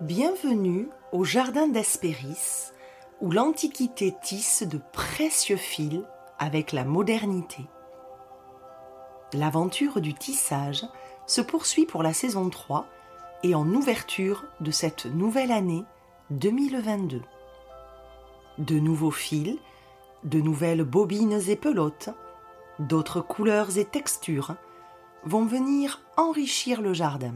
Bienvenue au jardin d'Hespéris, où l'Antiquité tisse de précieux fils avec la modernité. L'aventure du tissage se poursuit pour la saison 3 et en ouverture de cette nouvelle année 2022. De nouveaux fils, de nouvelles bobines et pelotes, d'autres couleurs et textures vont venir enrichir le jardin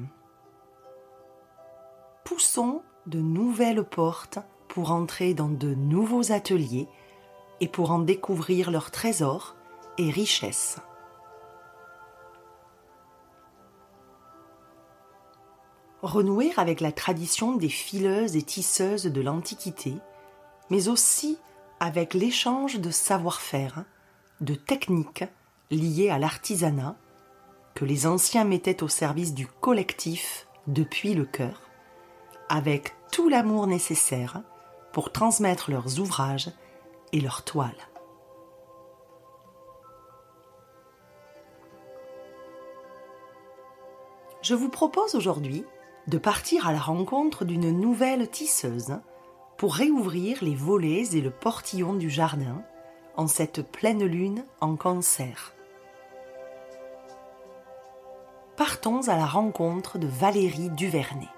poussons de nouvelles portes pour entrer dans de nouveaux ateliers et pour en découvrir leurs trésors et richesses. Renouer avec la tradition des fileuses et tisseuses de l'Antiquité, mais aussi avec l'échange de savoir-faire, de techniques liées à l'artisanat que les anciens mettaient au service du collectif depuis le cœur, avec tout l'amour nécessaire pour transmettre leurs ouvrages et leurs toiles. Je vous propose aujourd'hui de partir à la rencontre d'une nouvelle tisseuse pour réouvrir les volets et le portillon du jardin en cette pleine lune en cancer. Partons à la rencontre de Valérie Duvernay.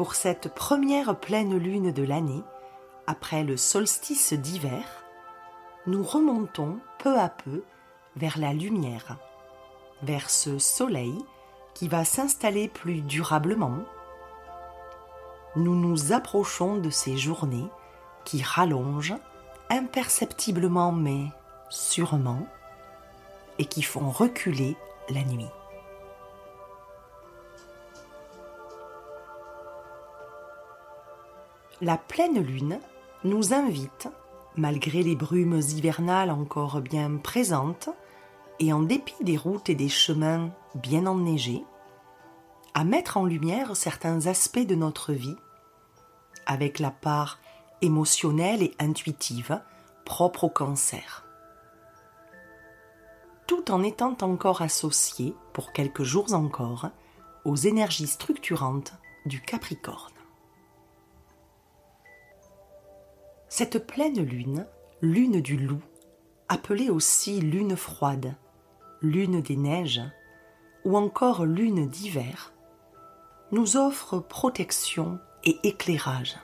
Pour cette première pleine lune de l'année, après le solstice d'hiver, nous remontons peu à peu vers la lumière, vers ce soleil qui va s'installer plus durablement. Nous nous approchons de ces journées qui rallongent imperceptiblement mais sûrement et qui font reculer la nuit. La pleine lune nous invite, malgré les brumes hivernales encore bien présentes, et en dépit des routes et des chemins bien enneigés, à mettre en lumière certains aspects de notre vie, avec la part émotionnelle et intuitive propre au cancer. Tout en étant encore associé, pour quelques jours encore, aux énergies structurantes du Capricorne. Cette pleine lune, lune du loup, appelée aussi lune froide, lune des neiges, ou encore lune d'hiver, nous offre protection et éclairage.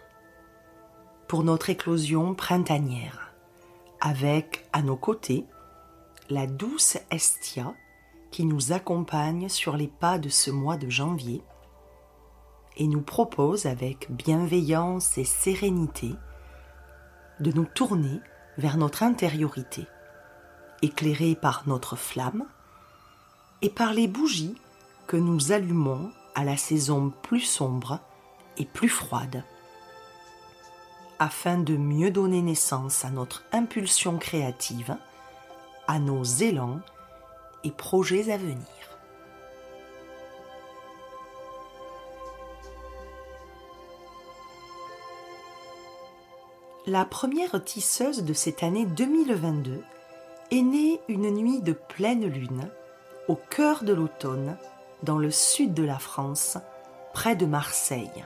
Pour notre éclosion printanière, avec à nos côtés la douce Estia qui nous accompagne sur les pas de ce mois de janvier et nous propose avec bienveillance et sérénité de nous tourner vers notre intériorité, éclairée par notre flamme et par les bougies que nous allumons à la saison plus sombre et plus froide, afin de mieux donner naissance à notre impulsion créative, à nos élans et projets à venir. La première tisseuse de cette année 2022 est née une nuit de pleine lune, au cœur de l'automne, dans le sud de la France, près de Marseille.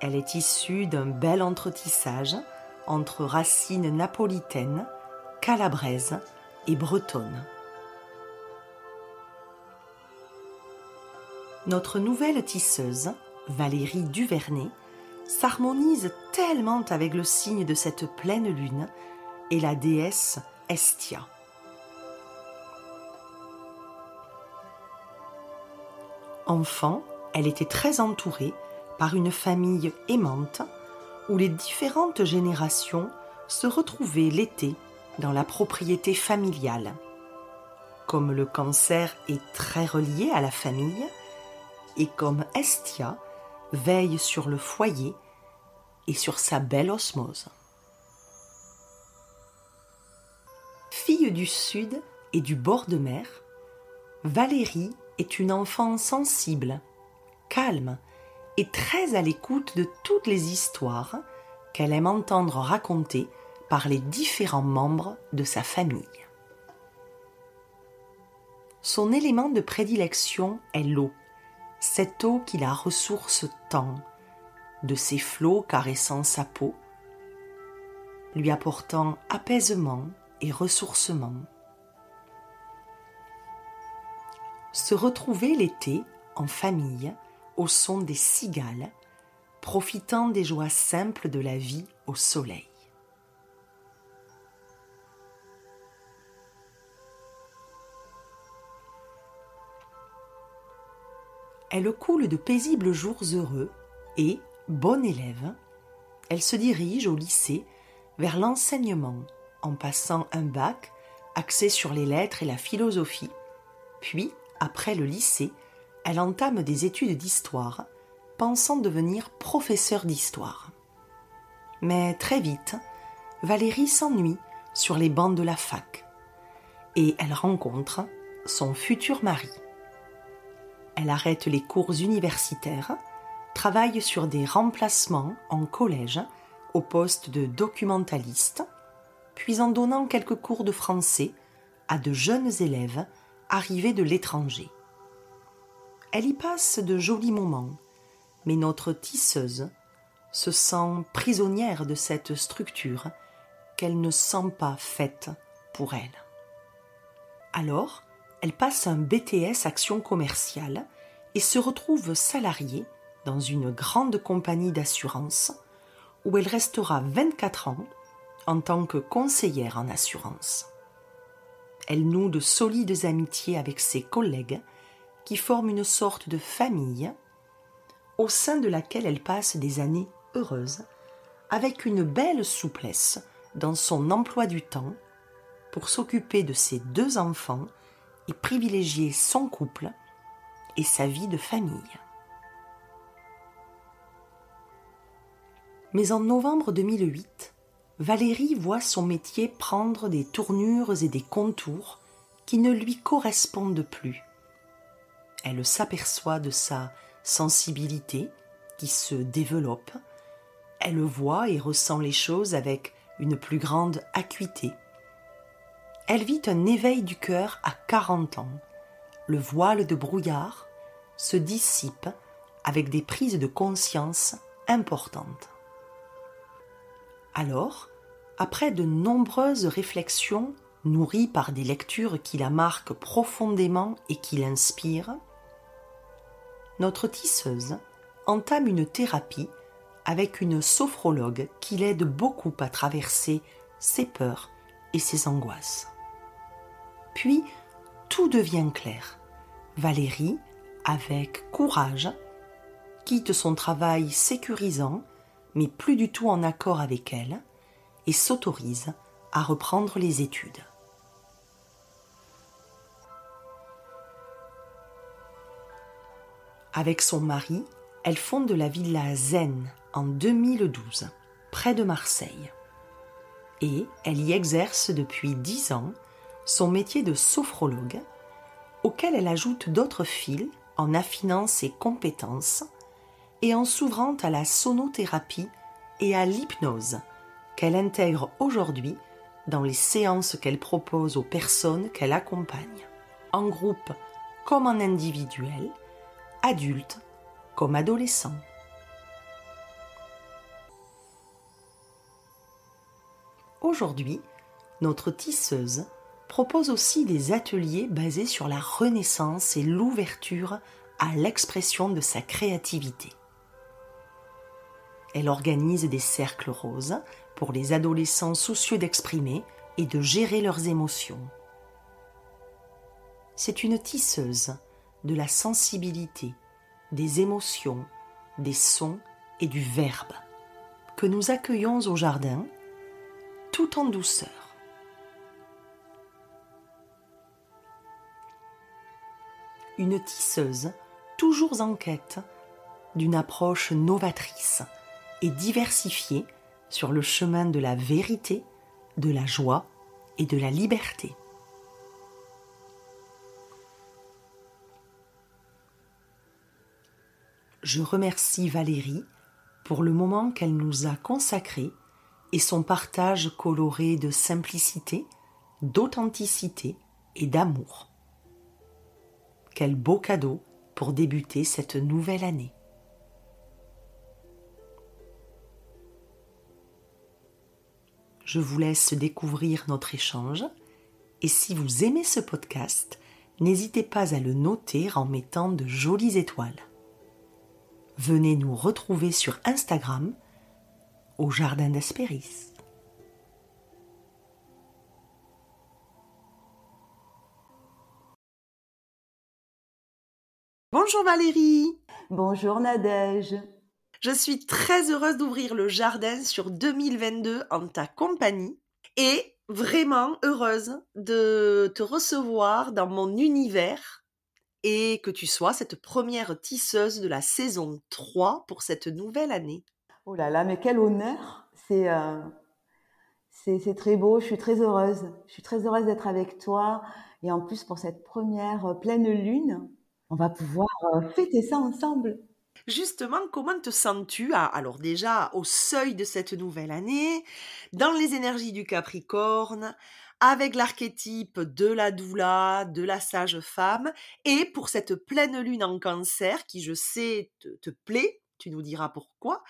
Elle est issue d'un bel entretissage entre racines napolitaines, calabraises et bretonnes. Notre nouvelle tisseuse, Valérie Duvernay, s'harmonise tellement avec le signe de cette pleine lune et la déesse Estia. Enfant, elle était très entourée par une famille aimante où les différentes générations se retrouvaient l'été dans la propriété familiale. Comme le cancer est très relié à la famille, et comme Estia veille sur le foyer et sur sa belle osmose. Fille du sud et du bord de mer, Valérie est une enfant sensible, calme et très à l'écoute de toutes les histoires qu'elle aime entendre raconter par les différents membres de sa famille. Son élément de prédilection est l'eau, cette eau qui la ressource tant, de ses flots caressant sa peau, lui apportant apaisement et ressourcement. Se retrouver l'été en famille au son des cigales, profitant des joies simples de la vie au soleil. Elle coule de paisibles jours heureux et, bonne élève, elle se dirige au lycée vers l'enseignement en passant un bac axé sur les lettres et la philosophie. Puis, après le lycée, elle entame des études d'histoire, pensant devenir professeure d'histoire. Mais très vite, Valérie s'ennuie sur les bancs de la fac et elle rencontre son futur mari. Elle arrête les cours universitaires, travaille sur des remplacements en collège au poste de documentaliste, puis en donnant quelques cours de français à de jeunes élèves arrivés de l'étranger. Elle y passe de jolis moments, mais notre tisseuse se sent prisonnière de cette structure qu'elle ne sent pas faite pour elle. Alors, elle passe un BTS Action commerciale et se retrouve salariée dans une grande compagnie d'assurance où elle restera 24 ans en tant que conseillère en assurance. Elle noue de solides amitiés avec ses collègues qui forment une sorte de famille au sein de laquelle elle passe des années heureuses avec une belle souplesse dans son emploi du temps pour s'occuper de ses deux enfants et privilégier son couple et sa vie de famille. Mais en novembre 2008, Valérie voit son métier prendre des tournures et des contours qui ne lui correspondent plus. Elle s'aperçoit de sa sensibilité qui se développe, elle voit et ressent les choses avec une plus grande acuité. Elle vit un éveil du cœur à 40 ans. Le voile de brouillard se dissipe avec des prises de conscience importantes. Alors, après de nombreuses réflexions nourries par des lectures qui la marquent profondément et qui l'inspirent, notre tisseuse entame une thérapie avec une sophrologue qui l'aide beaucoup à traverser ses peurs et ses angoisses. Puis, tout devient clair. Valérie, avec courage, quitte son travail sécurisant mais plus du tout en accord avec elle, et s'autorise à reprendre les études. Avec son mari, elle fonde la villa Zen en 2012, près de Marseille. Et elle y exerce depuis dix ans son métier de sophrologue, auquel elle ajoute d'autres fils en affinant ses compétences et en s'ouvrant à la sonothérapie et à l'hypnose qu'elle intègre aujourd'hui dans les séances qu'elle propose aux personnes qu'elle accompagne, en groupe comme en individuel, adultes comme adolescents. Aujourd'hui, notre tisseuse propose aussi des ateliers basés sur la renaissance et l'ouverture à l'expression de sa créativité. Elle organise des cercles roses pour les adolescents soucieux d'exprimer et de gérer leurs émotions. C'est une tisseuse de la sensibilité, des émotions, des sons et du verbe que nous accueillons au jardin tout en douceur. Une tisseuse toujours en quête d'une approche novatrice et diversifiée sur le chemin de la vérité, de la joie et de la liberté. Je remercie Valérie pour le moment qu'elle nous a consacré et son partage coloré de simplicité, d'authenticité et d'amour. Quel beau cadeau pour débuter cette nouvelle année. Je vous laisse découvrir notre échange et si vous aimez ce podcast, n'hésitez pas à le noter en mettant de jolies étoiles. Venez nous retrouver sur Instagram au Jardin d'Aspéris. Bonjour Valérie. Bonjour Nadège. Je suis très heureuse d'ouvrir le jardin sur 2022 en ta compagnie et vraiment heureuse de te recevoir dans mon univers et que tu sois cette première tisseuse de la saison 3 pour cette nouvelle année. Oh là là, mais quel honneur C'est euh, c'est très beau, je suis très heureuse. Je suis très heureuse d'être avec toi et en plus pour cette première pleine lune, on va pouvoir euh, fêter ça ensemble. Justement, comment te sens-tu alors déjà au seuil de cette nouvelle année, dans les énergies du Capricorne, avec l'archétype de la doula, de la sage femme, et pour cette pleine lune en cancer qui, je sais, te, te plaît, tu nous diras pourquoi,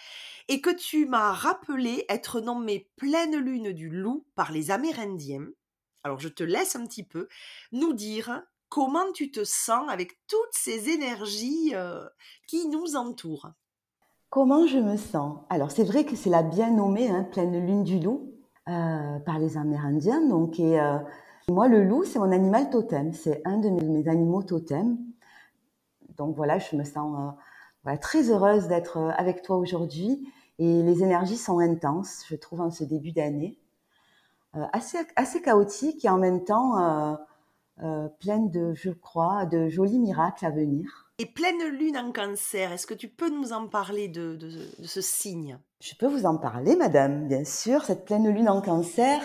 et que tu m'as rappelé être nommée pleine lune du loup par les Amérindiens. Alors je te laisse un petit peu nous dire comment tu te sens avec toutes ces énergies euh, qui nous entourent? Comment je me sens? Alors c'est vrai que c'est la bien nommée hein, pleine lune du loup euh, par les Amérindiens. Donc et, euh, moi le loup c'est mon animal totem, c'est un de mes, animaux totems. Donc voilà, je me sens très heureuse d'être avec toi aujourd'hui et les énergies sont intenses, je trouve en ce début d'année, assez assez chaotique et en même temps euh, pleine de, je crois, de jolis miracles à venir. Et pleine lune en cancer, est-ce que tu peux nous en parler de, ce signe? Je peux vous en parler, madame, bien sûr. Cette pleine lune en cancer,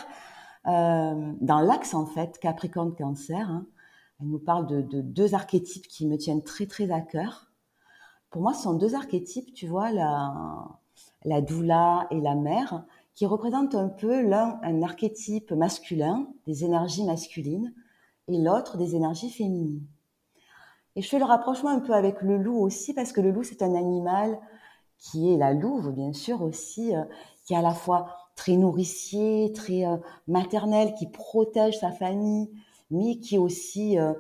euh, dans l'axe en fait, Capricorne-Cancer, hein, elle nous parle de, deux archétypes qui me tiennent très très à cœur. Pour moi, ce sont deux archétypes, tu vois, la, la doula et la mère, qui représentent un peu l'un un archétype masculin, des énergies masculines, et l'autre des énergies féminines. Et je fais le rapprochement un peu avec le loup aussi, parce que le loup, c'est un animal qui est la louve, bien sûr, aussi, euh, qui est à la fois très nourricier, très euh, maternel, qui protège sa famille, mais qui aussi euh,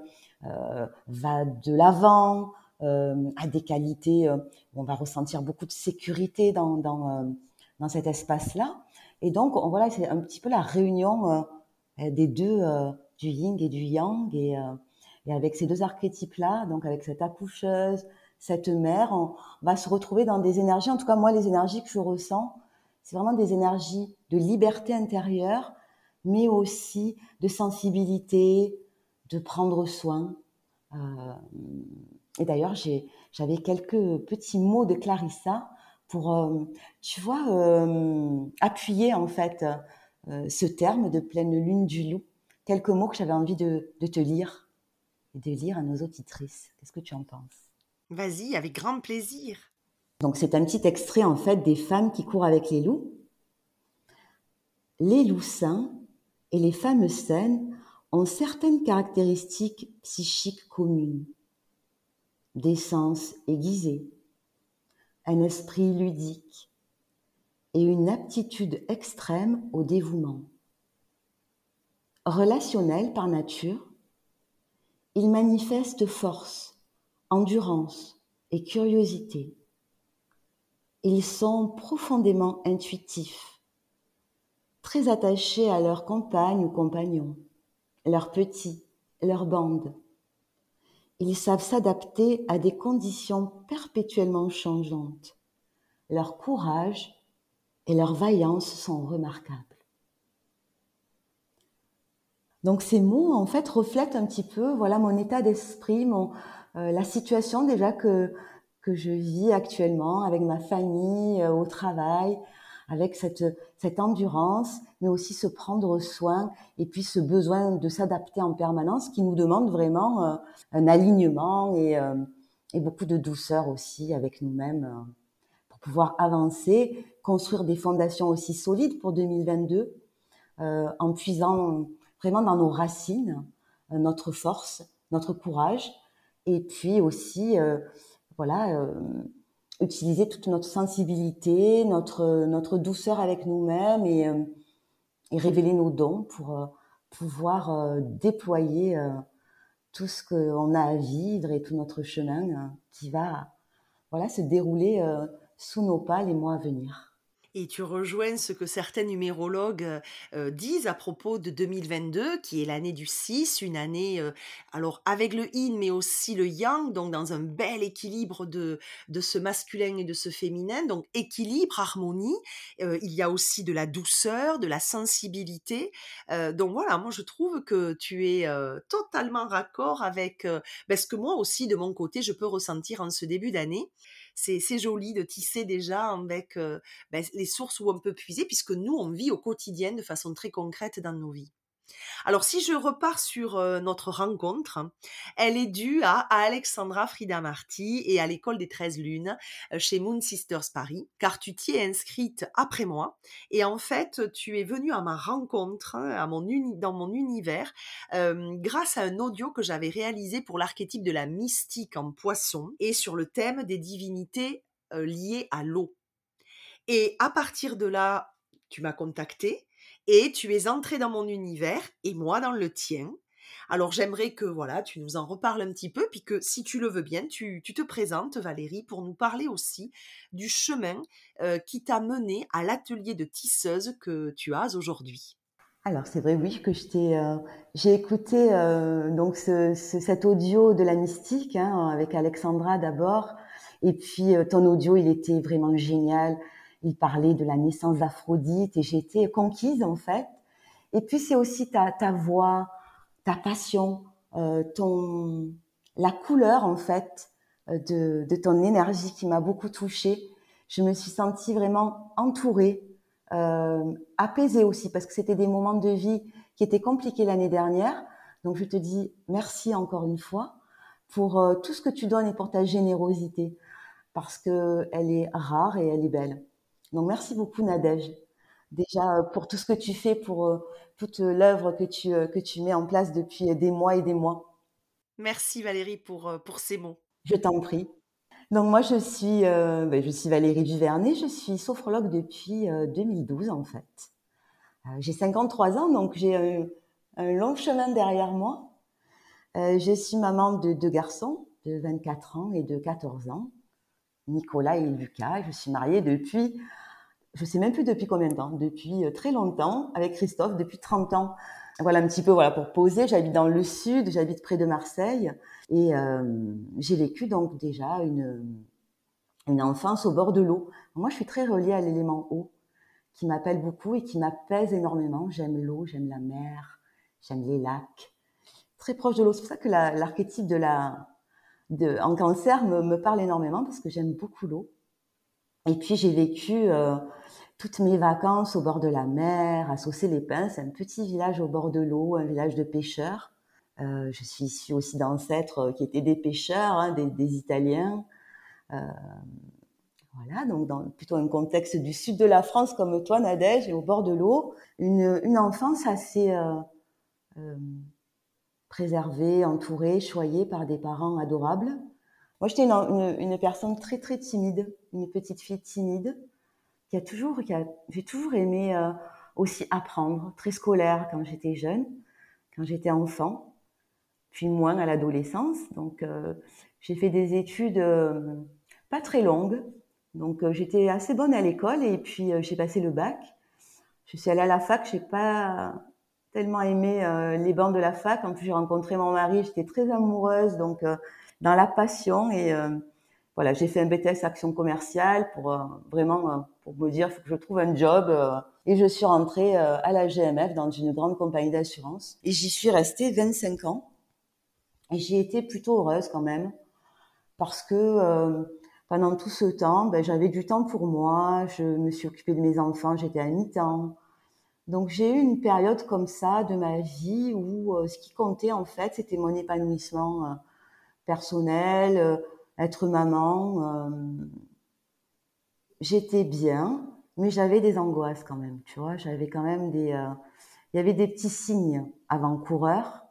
va de l'avant, a des qualités où on va ressentir beaucoup de sécurité dans, dans, dans cet espace-là. Et donc, voilà, c'est un petit peu la réunion des deux du yin et du yang. Et, euh, et avec ces deux archétypes-là, donc avec cette accoucheuse, cette mère, on va se retrouver dans des énergies, en tout cas moi les énergies que je ressens, c'est vraiment des énergies de liberté intérieure, mais aussi de sensibilité, de prendre soin. Euh, et d'ailleurs, j'avais quelques petits mots de Clarissa pour, euh, tu vois, appuyer en fait ce terme de pleine lune du loup quelques mots que j'avais envie de, te lire et de lire à nos auditrices. Qu'est-ce que tu en penses? Vas-y, avec grand plaisir. Donc c'est un petit extrait en fait des femmes qui courent avec les loups. Les loups sains et les femmes saines ont certaines caractéristiques psychiques communes. Des sens aiguisés, un esprit ludique et une aptitude extrême au dévouement relationnel par nature, ils manifestent force, endurance et curiosité. Ils sont profondément intuitifs, très attachés à leur compagne ou compagnon, leurs petits, leur bande. Ils savent s'adapter à des conditions perpétuellement changeantes. Leur courage et leur vaillance sont remarquables. Donc ces mots en fait reflètent un petit peu voilà mon état d'esprit, euh, la situation déjà que que je vis actuellement avec ma famille, euh, au travail, avec cette cette endurance, mais aussi se prendre soin et puis ce besoin de s'adapter en permanence qui nous demande vraiment euh, un alignement et et beaucoup de douceur aussi avec nous-mêmes pour pouvoir avancer, construire des fondations aussi solides pour 2022 en puisant vraiment dans nos racines, euh, notre force, notre courage, Et puis aussi, voilà, utiliser toute notre sensibilité, notre, notre douceur avec nous-mêmes et, et révéler nos dons pour pouvoir déployer tout ce qu'on a à vivre et tout notre chemin qui va voilà, se dérouler sous nos pas les mois à venir. Et tu rejoins ce que certains numérologues euh, euh, disent à propos de 2022, qui est l'année du 6, une année, euh, alors avec le yin, mais aussi le yang, donc dans un bel équilibre de, de ce masculin et de ce féminin, donc équilibre, harmonie. il y a aussi de la douceur, de la sensibilité. donc voilà, moi je trouve que tu es totalement raccord avec ben, ce que moi aussi, de mon côté, je peux ressentir en ce début d'année c'est joli de tisser déjà avec ben, les sources où on peut puiser, puisque nous, on vit au quotidien de façon très concrète dans nos vies. Alors si je repars sur notre rencontre, elle est due à, Alexandra Frida Marty et à l'école des 13 lunes chez Moon Sisters Paris, car tu t'y es inscrite après moi et en fait tu es venue à ma rencontre, à mon dans mon univers, grâce à un audio que j'avais réalisé pour l'archétype de la mystique en poisson et sur le thème des divinités liées à l'eau. Et à partir de là, tu m'as contacté et tu es entré dans mon univers et moi dans le tien. Alors j'aimerais que voilà, tu nous en reparles un petit peu, puis que si tu le veux bien, tu, te présentes Valérie pour nous parler aussi du chemin euh, qui t'a mené à l'atelier de tisseuse que tu as aujourd'hui. Alors c'est vrai, oui, que euh, j'ai écouté euh, donc cet audio de la mystique hein, avec Alexandra d'abord, et puis ton audio, il était vraiment génial il parlait de la naissance d'Aphrodite et j'étais conquise en fait. Et puis c'est aussi ta, voix, ta passion, euh, ton, la couleur en fait euh, de, ton énergie qui m'a beaucoup touchée. Je me suis sentie vraiment entourée, euh, apaisée aussi parce que c'était des moments de vie qui étaient compliqués l'année dernière. Donc je te dis merci encore une fois pour tout ce que tu donnes et pour ta générosité parce que elle est rare et elle est belle. Donc merci beaucoup Nadège, déjà euh, pour tout ce que tu fais, pour euh, toute l'œuvre que tu, euh, que tu mets en place depuis des mois et des mois. Merci Valérie pour, pour ces mots. Je t'en prie. Donc moi je suis, ben, je suis Valérie Duvernay, je suis sophrologue depuis 2012 en fait. j'ai 53 ans donc j'ai un, un, long chemin derrière moi. je suis maman de deux garçons de 24 ans et de 14 ans, Nicolas et Lucas. Je suis mariée depuis je sais même plus depuis combien de temps, depuis euh, très longtemps, avec Christophe, depuis 30 ans. Voilà un petit peu voilà pour poser. J'habite dans le sud, j'habite près de Marseille et euh, j'ai vécu donc déjà une une enfance au bord de l'eau. Moi, je suis très reliée à l'élément eau, qui m'appelle beaucoup et qui m'apaise énormément. J'aime l'eau, j'aime la mer, j'aime les lacs. Très proche de l'eau. C'est pour ça que l'archétype de la de, en cancer me, me parle énormément parce que j'aime beaucoup l'eau. Et puis j'ai vécu euh, toutes mes vacances au bord de la mer, à Saucé-les-Pins, c'est un petit village au bord de l'eau, un village de pêcheurs. Euh, je suis issue aussi d'ancêtres euh, qui étaient des pêcheurs, hein, des, Italiens. Voilà, donc dans plutôt un contexte du sud de la France comme toi, Nadège, et au bord de l'eau, une, enfance assez préservée, entourée, choyée par des parents adorables. Moi, j'étais une, personne très très timide, une petite fille timide qui a toujours, qui a, j'ai toujours aimé euh, aussi apprendre, très scolaire quand j'étais jeune, quand j'étais enfant, puis moins à l'adolescence. Donc, euh, j'ai fait des études euh, pas très longues. Donc, j'étais assez bonne à l'école et puis j'ai passé le bac. Je suis allée à la fac, j'ai pas tellement aimé les bancs de la fac. En plus, j'ai rencontré mon mari, j'étais très amoureuse, donc dans la passion et voilà, j'ai fait un BTS action commerciale pour euh, vraiment euh, pour me dire faut que je trouve un job euh, et je suis rentrée à la GMF dans une grande compagnie d'assurance. Et j'y suis restée 25 ans. Et j'y été plutôt heureuse quand même. Parce que pendant tout ce temps, ben, j'avais du temps pour moi, je me suis occupée de mes enfants, j'étais à mi-temps. Donc j'ai eu une période comme ça de ma vie où ce qui comptait en fait, c'était mon épanouissement personnel, être maman, euh, j'étais bien, mais j'avais des angoisses quand même, tu vois. J'avais quand même des, euh, il y avait des petits signes avant-coureurs.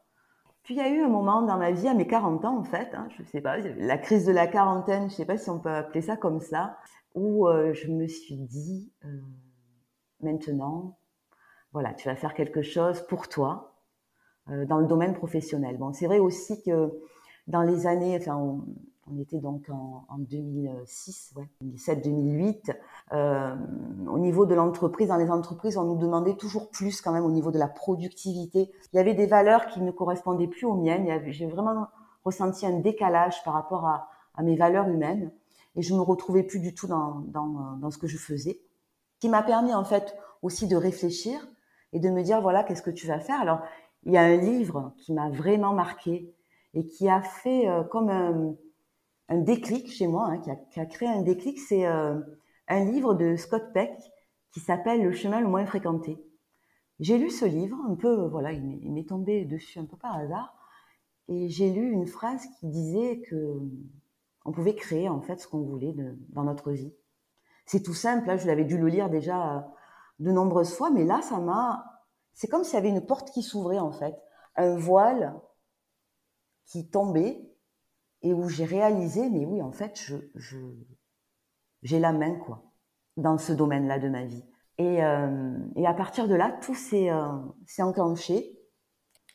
Puis il y a eu un moment dans ma vie, à mes 40 ans en fait, hein, je sais pas, la crise de la quarantaine, je sais pas si on peut appeler ça comme ça, où euh, je me suis dit, euh, maintenant, voilà, tu vas faire quelque chose pour toi euh, dans le domaine professionnel. Bon, c'est vrai aussi que dans les années, enfin, on, était donc en, en 2006, ouais, 2007-2008. Euh, au niveau de l'entreprise, dans les entreprises, on nous demandait toujours plus quand même au niveau de la productivité. Il y avait des valeurs qui ne correspondaient plus aux miennes. J'ai vraiment ressenti un décalage par rapport à, mes valeurs humaines et je me retrouvais plus du tout dans, dans, ce que je faisais. Qui m'a permis en fait aussi de réfléchir et de me dire voilà qu'est-ce que tu vas faire? Alors il y a un livre qui m'a vraiment marqué et qui a fait euh, comme un, déclic chez moi, hein, qui, a, créé un déclic, c'est euh, un livre de Scott Peck qui s'appelle Le chemin le moins fréquenté. J'ai lu ce livre, un peu, voilà, il m'est tombé dessus un peu par hasard, et j'ai lu une phrase qui disait que on pouvait créer en fait ce qu'on voulait dans notre vie. C'est tout simple, là, je l'avais dû le lire déjà de nombreuses fois, mais là, ça m'a, c'est comme s'il y avait une porte qui s'ouvrait en fait, un voile qui tombait et où j'ai réalisé, mais oui, en fait, je, j'ai la main, quoi, dans ce domaine-là de ma vie. Et, euh, à partir de là, tout s'est, euh, s'est enclenché.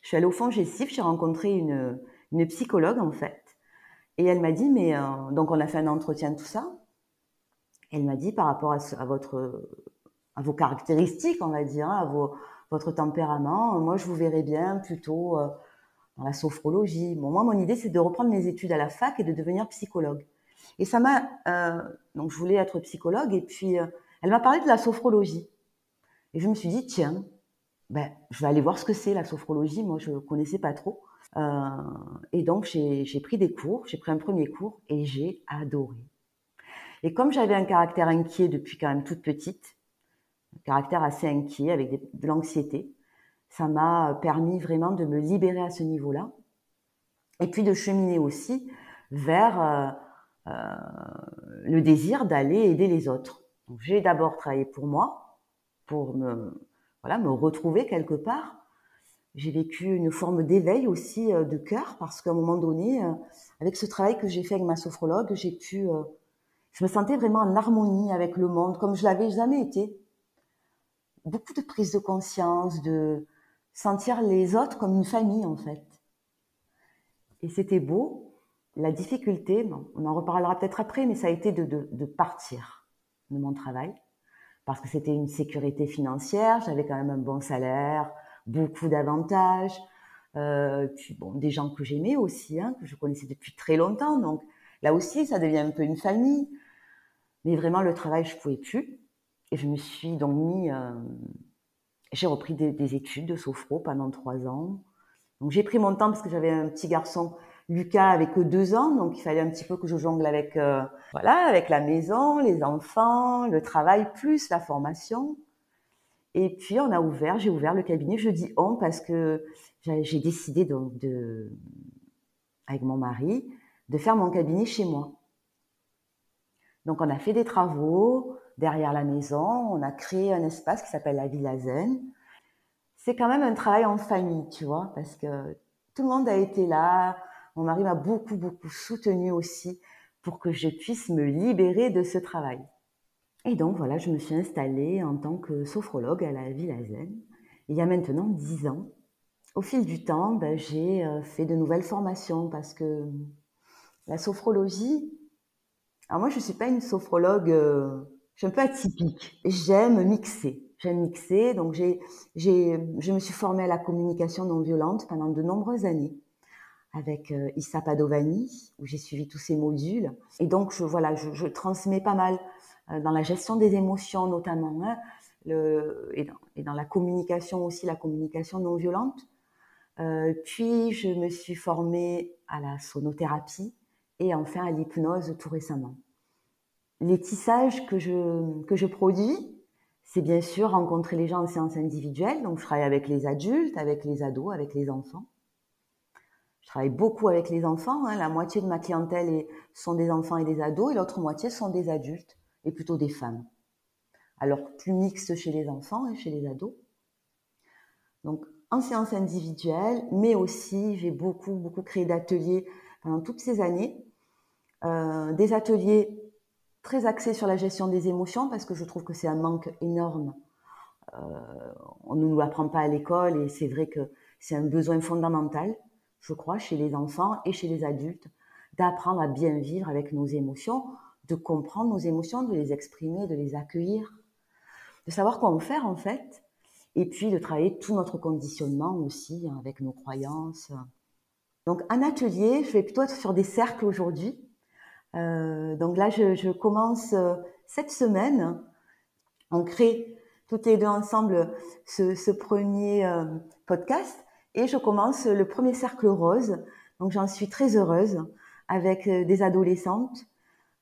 Je suis allée au fond Gessif, j'ai rencontré une, une psychologue, en fait. Et elle m'a dit, mais euh, donc on a fait un entretien, tout ça. Elle m'a dit, par rapport à, votre, à vos caractéristiques, on va dire, hein, à votre tempérament, moi, je vous verrais bien plutôt la sophrologie. Moi, mon idée, c'est de reprendre mes études à la fac et de devenir psychologue. Et ça m'a, euh, donc je voulais être psychologue et puis euh, elle m'a parlé de la sophrologie. Et je me suis dit, tiens, ben, je vais aller voir ce que c'est la sophrologie. Moi, je connaissais pas trop. Euh, et donc, j'ai pris des cours, j'ai pris un premier cours et j'ai adoré. Et comme j'avais un caractère inquiet depuis quand même toute petite, un caractère assez inquiet avec de l'anxiété, ça m'a permis vraiment de me libérer à ce niveau-là. Et puis de cheminer aussi vers euh, euh, le désir d'aller aider les autres. J'ai d'abord travaillé pour moi, pour me, voilà, me retrouver quelque part. J'ai vécu une forme d'éveil aussi euh, de cœur parce qu'à un moment donné, euh, avec ce travail que j'ai fait avec ma sophrologue, j'ai pu, euh, je me sentais vraiment en harmonie avec le monde comme je l'avais jamais été. Beaucoup de prise de conscience, de sentir les autres comme une famille en fait. Et c'était beau. La difficulté, on en reparlera peut-être après, mais ça a été de, de, de partir de mon travail parce que c'était une sécurité financière, j'avais quand même un bon salaire, beaucoup d'avantages, euh, puis bon, des gens que j'aimais aussi, hein, que je connaissais depuis très longtemps, donc là aussi ça devient un peu une famille, mais vraiment le travail je pouvais plus, et je me suis donc mis, euh, j'ai repris des, des, études de sophro pendant trois ans, donc j'ai pris mon temps parce que j'avais un petit garçon Lucas que deux ans, donc il fallait un petit peu que je jongle avec euh, voilà, avec la maison, les enfants, le travail plus la formation. Et puis on a ouvert, j'ai ouvert le cabinet. Je dis on parce que j'ai décidé donc avec mon mari, de faire mon cabinet chez moi. Donc on a fait des travaux derrière la maison, on a créé un espace qui s'appelle la Villa Zen. C'est quand même un travail en famille, tu vois, parce que tout le monde a été là, mon mari m'a beaucoup, beaucoup soutenu aussi pour que je puisse me libérer de ce travail. Et donc voilà, je me suis installée en tant que sophrologue à la Villa Zen il y a maintenant dix ans. Au fil du temps, ben, j'ai euh, fait de nouvelles formations parce que la sophrologie, alors moi je ne suis pas une sophrologue, euh, je suis un peu atypique. J'aime mixer, j'aime mixer, donc j'ai, j'ai, je me suis formée à la communication non violente pendant de nombreuses années avec euh, Issa Padovani, où j'ai suivi tous ces modules. Et donc, je, voilà, je, transmets pas mal euh, dans la gestion des émotions notamment, hein, le, et, dans, et, dans, la communication aussi, la communication non violente. Euh, puis, je me suis formée à la sonothérapie et enfin à l'hypnose tout récemment. Les tissages que je, que je produis, c'est bien sûr rencontrer les gens en séance individuelle. Donc, je travaille avec les adultes, avec les ados, avec les enfants. Je travaille beaucoup avec les enfants. Hein. La moitié de ma clientèle sont des enfants et des ados et l'autre moitié sont des adultes et plutôt des femmes. Alors plus mixte chez les enfants et chez les ados. Donc en séance individuelle, mais aussi j'ai beaucoup, beaucoup créé d'ateliers pendant toutes ces années. Euh, des ateliers très axés sur la gestion des émotions parce que je trouve que c'est un manque énorme. Euh, on ne nous l'apprend pas à l'école et c'est vrai que c'est un besoin fondamental, je crois, chez les enfants et chez les adultes, d'apprendre à bien vivre avec nos émotions, de comprendre nos émotions, de les exprimer, de les accueillir, de savoir quoi en faire en fait, et puis de travailler tout notre conditionnement aussi hein, avec nos croyances. Donc un atelier, je vais plutôt être sur des cercles aujourd'hui. Euh, donc là, je, commence euh, cette semaine. On crée toutes les deux ensemble ce, premier euh, podcast et je commence le premier cercle rose. Donc j'en suis très heureuse avec des adolescentes,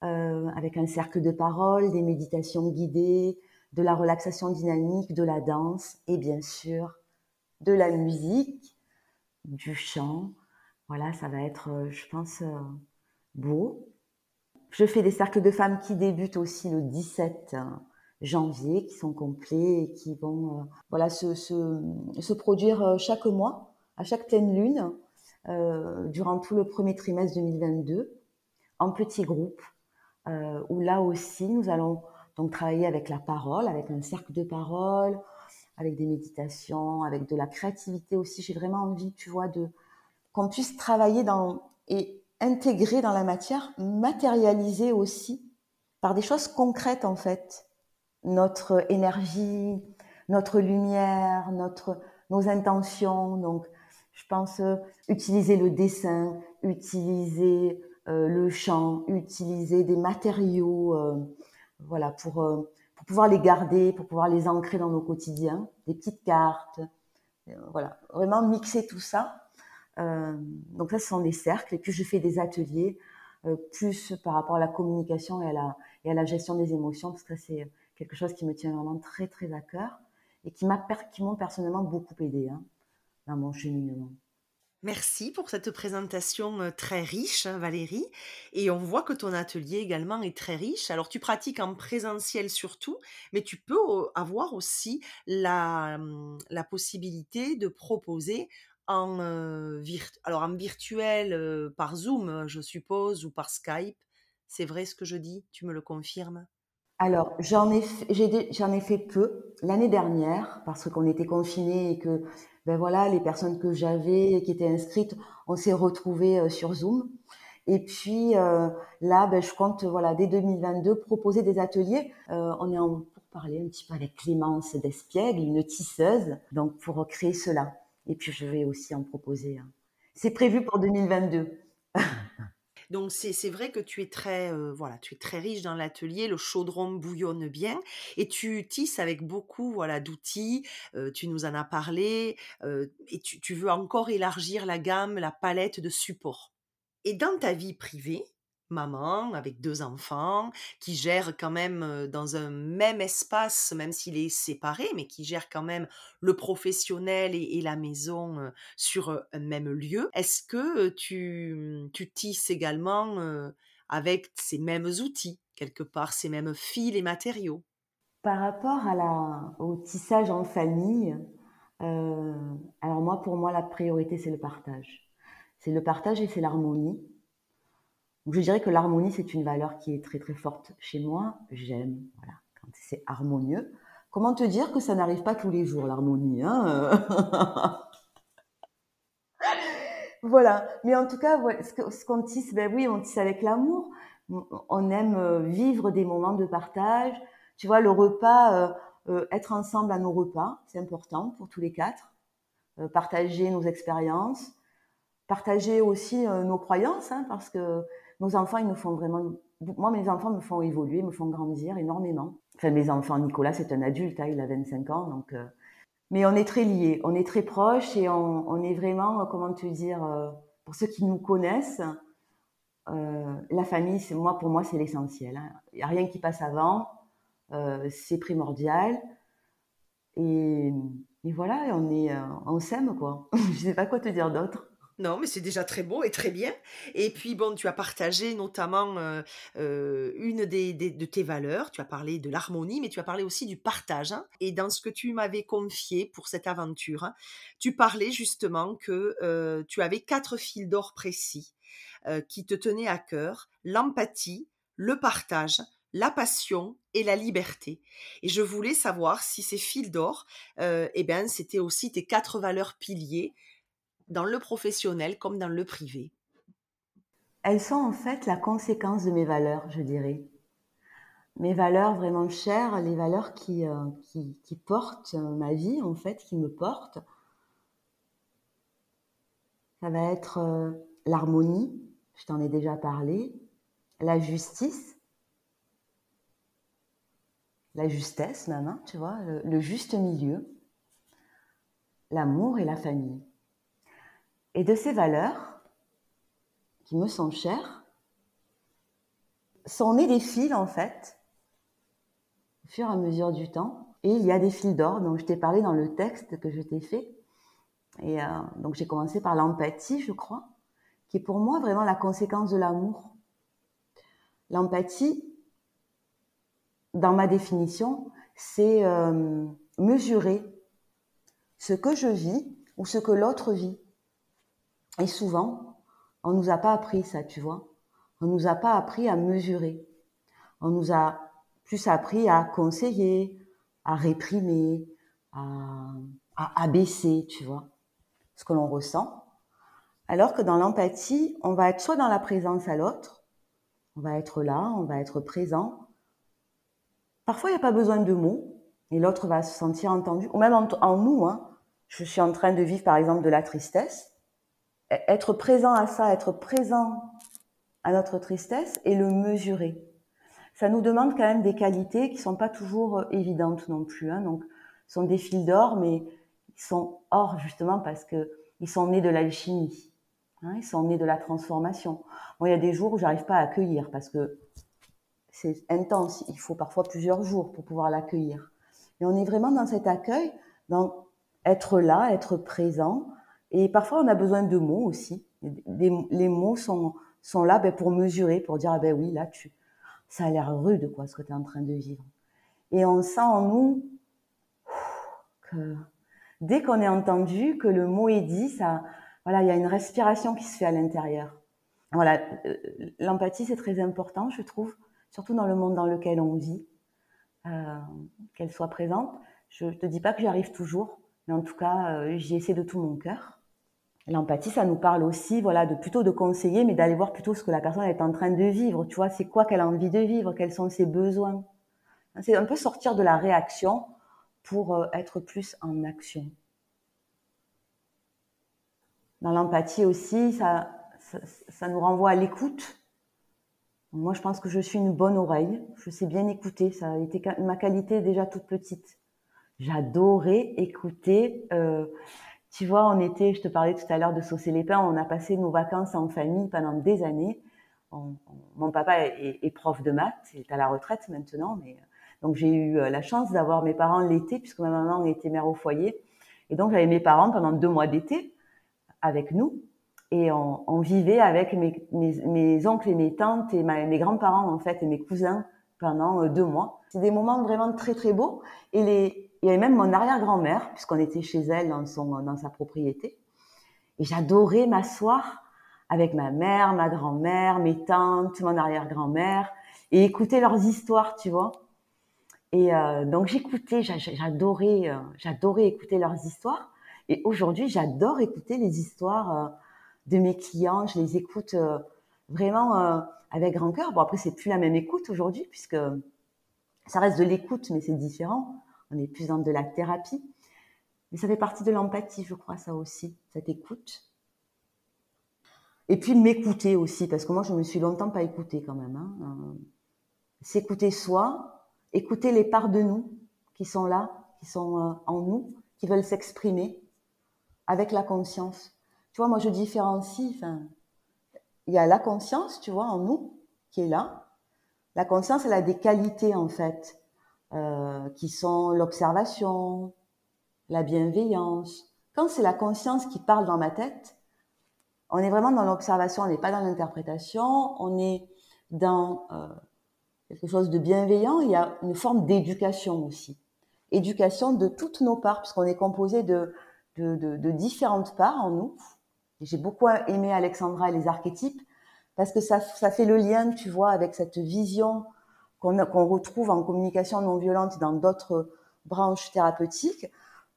avec un cercle de parole, des méditations guidées, de la relaxation dynamique, de la danse et bien sûr de la musique, du chant. Voilà, ça va être, euh, je pense, euh, beau. Je fais des cercles de femmes qui débutent aussi le 17 euh, janvier, qui sont complets et qui vont voilà, se, produire chaque mois, à chaque pleine lune, durant tout le premier trimestre 2022, en petits groupes, où là aussi, nous allons donc travailler avec la parole, avec un cercle de parole, avec des méditations, avec de la créativité aussi. J'ai vraiment envie, tu vois, de qu'on puisse travailler dans et intégrer dans la matière, matérialiser aussi par des choses concrètes en fait notre énergie, notre lumière, notre nos intentions. Donc, je pense euh, utiliser le dessin, utiliser euh, le chant, utiliser des matériaux. Euh, voilà, pour, pour pouvoir les garder, pour pouvoir les ancrer dans nos quotidiens, des petites cartes, voilà, vraiment mixer tout ça. Euh, donc ça, ce sont des cercles, et puis je fais des ateliers plus par rapport à la communication et à la, gestion des émotions, parce que c'est quelque chose qui me tient vraiment très très à cœur et qui m'ont personnellement beaucoup aidé hein, dans mon cheminement. Merci pour cette présentation euh, très riche, hein, Valérie. Et on voit que ton atelier également est très riche. Alors, tu pratiques en présentiel surtout, mais tu peux avoir aussi hum, la possibilité de proposer en, Alors, en virtuel par Zoom, je suppose, ou par Skype. C'est vrai ce que je dis? Tu me le confirmes? Alors, j'en ai, ai fait peu l'année dernière parce qu'on était confinés et que ben voilà, les personnes que j'avais qui étaient inscrites, on s'est retrouvés sur Zoom. Et puis là, ben, je compte voilà dès 2022 proposer des ateliers. On est en pour parler un petit peu avec Clémence Despiègle, une tisseuse, donc pour créer cela. Et puis je vais aussi en proposer. C'est prévu pour 2022. Donc c'est vrai que tu es très euh, voilà, tu es très riche dans l'atelier, le chaudron bouillonne bien et tu tisses avec beaucoup voilà d'outils. Euh, tu nous en as parlé euh, et tu, tu veux encore élargir la gamme, la palette de supports. Et dans ta vie privée, maman avec deux enfants, qui gère quand même dans un même espace, même s'il est séparé, mais qui gère quand même le professionnel et, la maison sur un même lieu. Est-ce que tu, mmh, tu tisses également avec ces mêmes outils, quelque part, ces mêmes fils et matériaux? Par rapport à la, au tissage en famille, alors moi, pour moi, la priorité, c'est le partage. C'est le partage et c'est l'harmonie je dirais que l'harmonie, c'est une valeur qui est très très forte chez moi. J'aime, voilà, quand c'est harmonieux. Comment te dire que ça n'arrive pas tous les jours, l'harmonie hein Voilà. Mais en tout cas, ce qu'on tisse, ben oui, on tisse avec l'amour. On aime euh, vivre des moments de partage. Tu vois, le repas, euh, euh, être ensemble à nos repas, c'est important pour tous les quatre. partager nos expériences, partager aussi nos croyances, hein, parce que nos enfants, ils nous font vraiment. Moi, mes enfants me font évoluer, me font grandir énormément. Enfin, mes enfants, Nicolas, c'est un adulte, hein, il a 25 ans, donc. Euh, mais on est très liés, on est très proches et on, est vraiment, comment te dire, euh, pour ceux qui nous connaissent, euh, la famille, c'est moi, pour moi, c'est l'essentiel. Hein. Il n'y a rien qui passe avant, c'est primordial. Et, et, voilà, on est, on s'aime quoi. Je sais pas quoi te dire d'autre. Non, mais c'est déjà très beau et très bien. Et puis, bon, tu as partagé notamment euh, euh, une des, de tes valeurs. Tu as parlé de l'harmonie, mais tu as parlé aussi du partage. Hein. Et dans ce que tu m'avais confié pour cette aventure, hein, tu parlais justement que euh, tu avais quatre fils d'or précis qui te tenaient à cœur l'empathie, le partage, la passion et la liberté. Et je voulais savoir si ces fils d'or, eh ben, c'était aussi tes quatre valeurs piliers dans le professionnel comme dans le privé Elles sont en fait la conséquence de mes valeurs, je dirais. Mes valeurs vraiment chères, les valeurs qui, euh, qui, portent ma vie, en fait, qui me portent. Ça va être euh, l'harmonie, je t'en ai déjà parlé, la justice, la justesse même, hein, tu vois, le juste milieu, l'amour et la famille. Et de ces valeurs, qui me sont chères, sont nées des fils, en fait, au fur et à mesure du temps. Et il y a des fils d'or dont je t'ai parlé dans le texte que je t'ai fait. Et euh, donc j'ai commencé par l'empathie, je crois, qui est pour moi vraiment la conséquence de l'amour. L'empathie, dans ma définition, c'est euh, mesurer ce que je vis ou ce que l'autre vit. Et souvent, on nous a pas appris ça, tu vois. On nous a pas appris à mesurer. On nous a plus appris à conseiller, à réprimer, à, abaisser, tu vois, ce que l'on ressent. Alors que dans l'empathie, on va être soit dans la présence à l'autre, on va être là, on va être présent. Parfois, il n'y a pas besoin de mots, et l'autre va se sentir entendu. Ou même en, en nous, hein. je suis en train de vivre par exemple de la tristesse être présent à ça, être présent à notre tristesse et le mesurer. Ça nous demande quand même des qualités qui sont pas toujours euh, évidentes non plus. Hein. Donc, sont des fils d'or, mais ils sont or justement parce que ils sont nés de l'alchimie. Hein, ils sont nés de la transformation. Bon, il y a des jours où j'arrive pas à accueillir parce que c'est intense. Il faut parfois plusieurs jours pour pouvoir l'accueillir. Et on est vraiment dans cet accueil, dans être là, être présent, et parfois, on a besoin de mots aussi. Les, mots sont, là ben, pour mesurer, pour dire, ah ben oui, là, tu, ça a l'air rude, quoi, ce que tu es en train de vivre. Et on sent en nous que dès qu'on est entendu, que le mot est dit, ça, voilà, il y a une respiration qui se fait à l'intérieur. Voilà, euh, l'empathie, c'est très important, je trouve, surtout dans le monde dans lequel on vit, euh, qu'elle soit présente. Je ne te dis pas que j'y arrive toujours, mais en tout cas, euh, j'y essaie de tout mon cœur. L'empathie, ça nous parle aussi, voilà, de plutôt de conseiller, mais d'aller voir plutôt ce que la personne est en train de vivre. Tu vois, c'est quoi qu'elle a envie de vivre, quels sont ses besoins? C'est un peu sortir de la réaction pour euh, être plus en action. Dans l'empathie aussi, ça, ça, nous renvoie à l'écoute. Moi, je pense que je suis une bonne oreille. Je sais bien écouter. Ça a été ma qualité déjà toute petite. J'adorais écouter. Euh, tu vois, on était, je te parlais tout à l'heure de Saucer les Pins, on a passé nos vacances en famille pendant des années. mon papa est, prof de maths, il est à la retraite maintenant, mais donc j'ai eu euh, la chance d'avoir mes parents l'été puisque ma maman était mère au foyer, et donc j'avais mes parents pendant deux mois d'été avec nous, et on, vivait avec mes, oncles et mes tantes et mes grands-parents en fait et mes cousins pendant euh, deux mois. C'est des moments vraiment très très beaux, et les il y avait même mon arrière-grand-mère, puisqu'on était chez elle dans, son, dans sa propriété. Et j'adorais m'asseoir avec ma mère, ma grand-mère, mes tantes, mon arrière-grand-mère, et écouter leurs histoires, tu vois. Et euh, donc j'écoutais, j'adorais, euh, j'adorais écouter leurs histoires. Et aujourd'hui, j'adore écouter les histoires euh, de mes clients. Je les écoute vraiment avec grand cœur. Bon, après, c'est plus la même écoute aujourd'hui, puisque ça reste de l'écoute, mais c'est différent on est plus dans de la thérapie. Mais ça fait partie de l'empathie, je crois, ça aussi, cette écoute. Et puis m'écouter aussi, parce que moi, je me suis longtemps pas écoutée quand même. Hein. Euh, s'écouter soi, écouter les parts de nous qui sont là, qui sont euh, en nous, qui veulent s'exprimer avec la conscience. Tu vois, moi, je différencie. Il y a la conscience, tu vois, en nous, qui est là. La conscience, elle a des qualités en fait. Euh, qui sont l'observation, la bienveillance. Quand c'est la conscience qui parle dans ma tête, On est vraiment dans l'observation, on n'est pas dans l'interprétation, on est dans euh, quelque chose de bienveillant. Il y a une forme d'éducation aussi. Éducation de toutes nos parts, puisqu'on est composé de, de, de, de, différentes parts en nous. J'ai beaucoup aimé Alexandra et les archétypes, parce que ça, ça fait le lien, tu vois, avec cette vision qu'on retrouve en communication non violente dans d'autres branches thérapeutiques,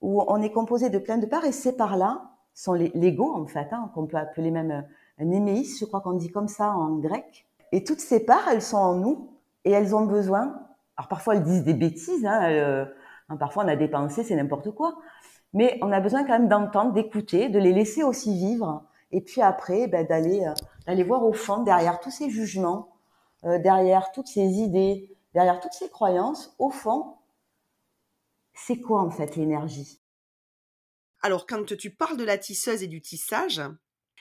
où on est composé de plein de parts, et ces parts-là sont les en fait, hein, qu'on peut appeler même un éméis, je crois qu'on dit comme ça en grec. Et toutes ces parts, elles sont en nous, et elles ont besoin, alors parfois elles disent des bêtises, hein, euh, parfois on a des pensées, c'est n'importe quoi, mais on a besoin quand même d'entendre, d'écouter, de les laisser aussi vivre, et puis après, ben, d'aller euh, d'aller voir au fond, derrière tous ces jugements, euh, derrière toutes ces idées, derrière toutes ces croyances, au fond, c'est quoi en fait l'énergie? Alors quand tu parles de la tisseuse et du tissage,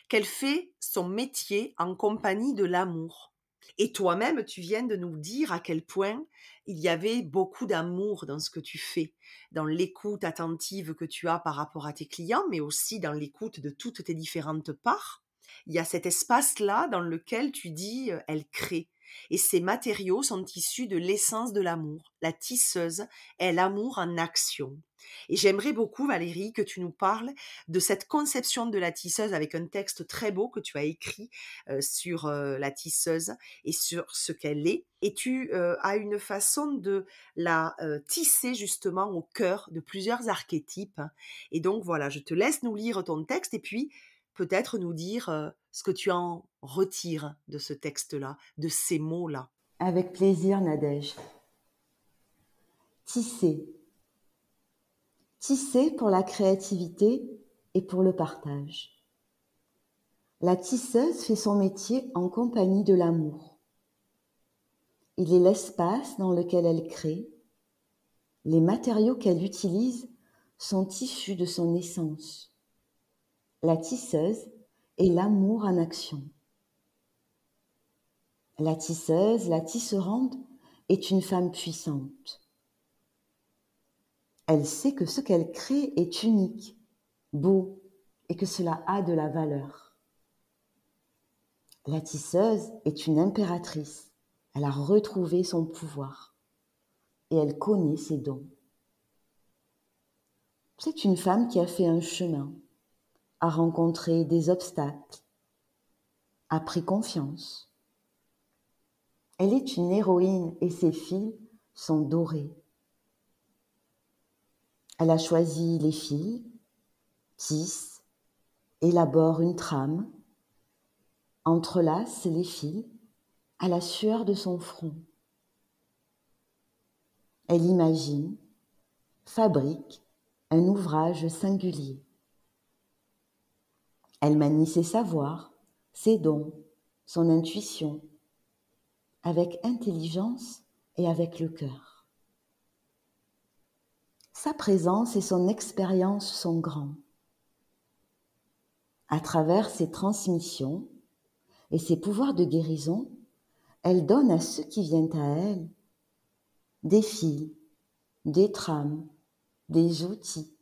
qu'elle fait son métier en compagnie de l'amour. Et toi-même, tu viens de nous dire à quel point il y avait beaucoup d'amour dans ce que tu fais, dans l'écoute attentive que tu as par rapport à tes clients, mais aussi dans l'écoute de toutes tes différentes parts. Il y a cet espace-là dans lequel tu dis, euh, elle crée. Et ces matériaux sont issus de l'essence de l'amour. La tisseuse est l'amour en action. Et j'aimerais beaucoup, Valérie, que tu nous parles de cette conception de la tisseuse avec un texte très beau que tu as écrit euh, sur euh, la tisseuse et sur ce qu'elle est. Et tu euh, as une façon de la tisser justement au cœur de plusieurs archétypes. Et donc voilà, je te laisse nous lire ton texte et puis peut-être nous dire ce que tu en retires de ce texte-là, de ces mots-là. Avec plaisir, Nadège. Tisser. Tisser pour la créativité et pour le partage. La tisseuse fait son métier en compagnie de l'amour. Il est l'espace dans lequel elle crée. Les matériaux qu'elle utilise sont issus de son essence. La tisseuse est l'amour en action. La tisseuse, la tisserande, est une femme puissante. Elle sait que ce qu'elle crée est unique, beau, et que cela a de la valeur. La tisseuse est une impératrice. Elle a retrouvé son pouvoir et elle connaît ses dons. C'est une femme qui a fait un chemin, a rencontré des obstacles, a pris confiance. Elle est une héroïne et ses fils sont dorés. Elle a choisi les fils, tisse, élabore une trame, entrelace les fils à la sueur de son front. Elle imagine, fabrique un ouvrage singulier. Elle manie ses savoirs, ses dons, son intuition, avec intelligence et avec le cœur. Sa présence et son expérience sont grands. À travers ses transmissions et ses pouvoirs de guérison, elle donne à ceux qui viennent à elle des fils, des trames, des outils,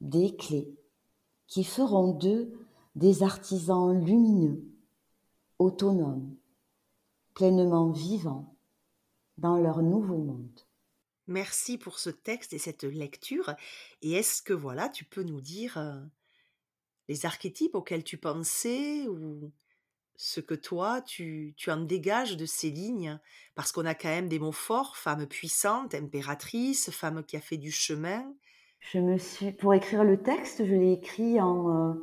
des clés qui feront d'eux des artisans lumineux, autonomes, pleinement vivants dans leur nouveau monde. Merci pour ce texte et cette lecture. Et est-ce que voilà, tu peux nous dire euh, les archétypes auxquels tu pensais ou ce que toi, tu, tu en dégages de ces lignes? Parce qu'on a quand même des mots forts, femme puissante, impératrice, femme qui a fait du chemin. Je me suis, pour écrire le texte, je l'ai écrit en, euh,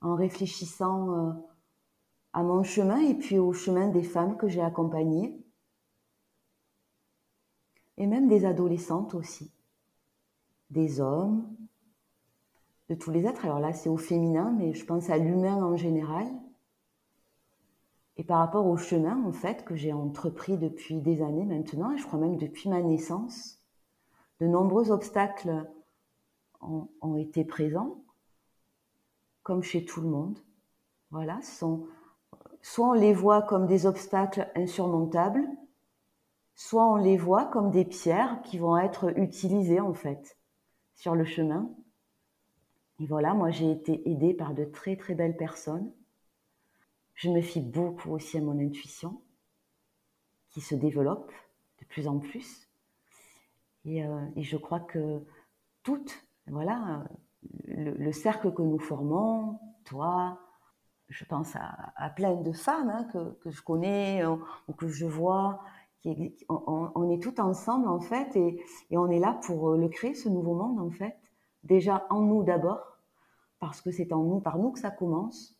en réfléchissant euh, à mon chemin et puis au chemin des femmes que j'ai accompagnées. Et même des adolescentes aussi. Des hommes, de tous les êtres. Alors là, c'est au féminin, mais je pense à l'humain en général. Et par rapport au chemin, en fait, que j'ai entrepris depuis des années maintenant, et je crois même depuis ma naissance, de nombreux obstacles ont, ont été présents comme chez tout le monde. Voilà, sont, soit on les voit comme des obstacles insurmontables, soit on les voit comme des pierres qui vont être utilisées en fait sur le chemin. Et voilà, moi j'ai été aidée par de très très belles personnes Je me fie beaucoup aussi à mon intuition, qui se développe de plus en plus. Et, euh, je crois que toutes, voilà, le, cercle que nous formons, toi, je pense à, plein de femmes hein, que, je connais euh, ou, que je vois, on, est tout ensemble en fait et, on est là pour le créer, ce nouveau monde en fait. Déjà en nous d'abord, parce que c'est en nous, par nous que ça commence.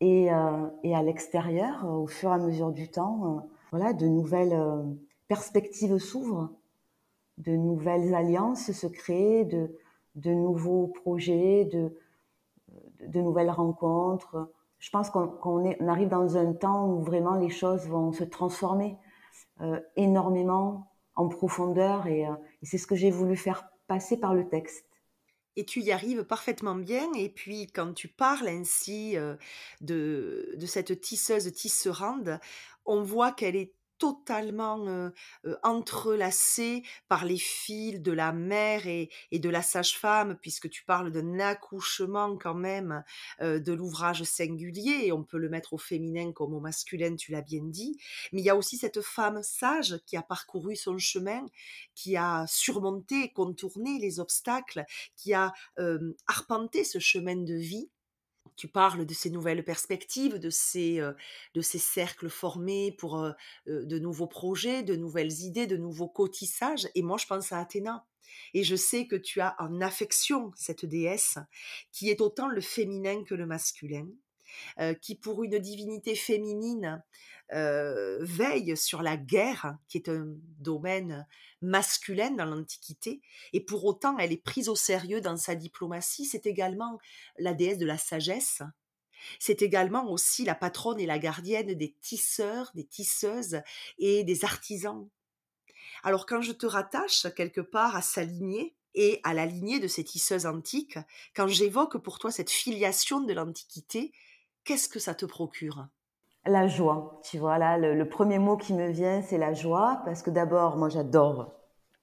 Et, euh, et à l'extérieur, au fur et à mesure du temps, euh, voilà, de nouvelles euh, perspectives s'ouvrent, de nouvelles alliances se créent, de, de nouveaux projets, de, de nouvelles rencontres. Je pense qu'on on arrive dans un temps où vraiment les choses vont se transformer euh, énormément en profondeur et, et c'est ce que j'ai voulu faire passer par le texte et tu y arrives parfaitement bien. Et puis, quand tu parles ainsi de, de cette tisseuse tisserande, on voit qu'elle est totalement entrelacée par les fils de la mère et, de la sage-femme, puisque tu parles d'un accouchement quand même de l'ouvrage singulier, on peut le mettre au féminin comme au masculin, tu l'as bien dit, mais il y a aussi cette femme sage qui a parcouru son chemin, qui a surmonté, contourné les obstacles, qui a arpenté ce chemin de vie tu parles de ces nouvelles perspectives, de ces, euh, de ces cercles formés pour euh, euh, de nouveaux projets, de nouvelles idées, de nouveaux cotissages. Et moi, je pense à Athéna. Et je sais que tu as en affection cette déesse qui est autant le féminin que le masculin, qui pour une divinité féminine veille sur la guerre, qui est un domaine masculin dans l'Antiquité, et pour autant elle est prise au sérieux dans sa diplomatie. C'est également la déesse de la sagesse. C'est également aussi la patronne et la gardienne des tisseurs, des tisseuses et des artisans. Alors quand je te rattache quelque part à sa lignée, et à la lignée de ces tisseuses antiques, quand j'évoque pour toi cette filiation de l'Antiquité, qu'est-ce que ça te procure? La joie, tu vois, là, le, premier mot qui me vient, c'est la joie, parce que d'abord, moi, j'adore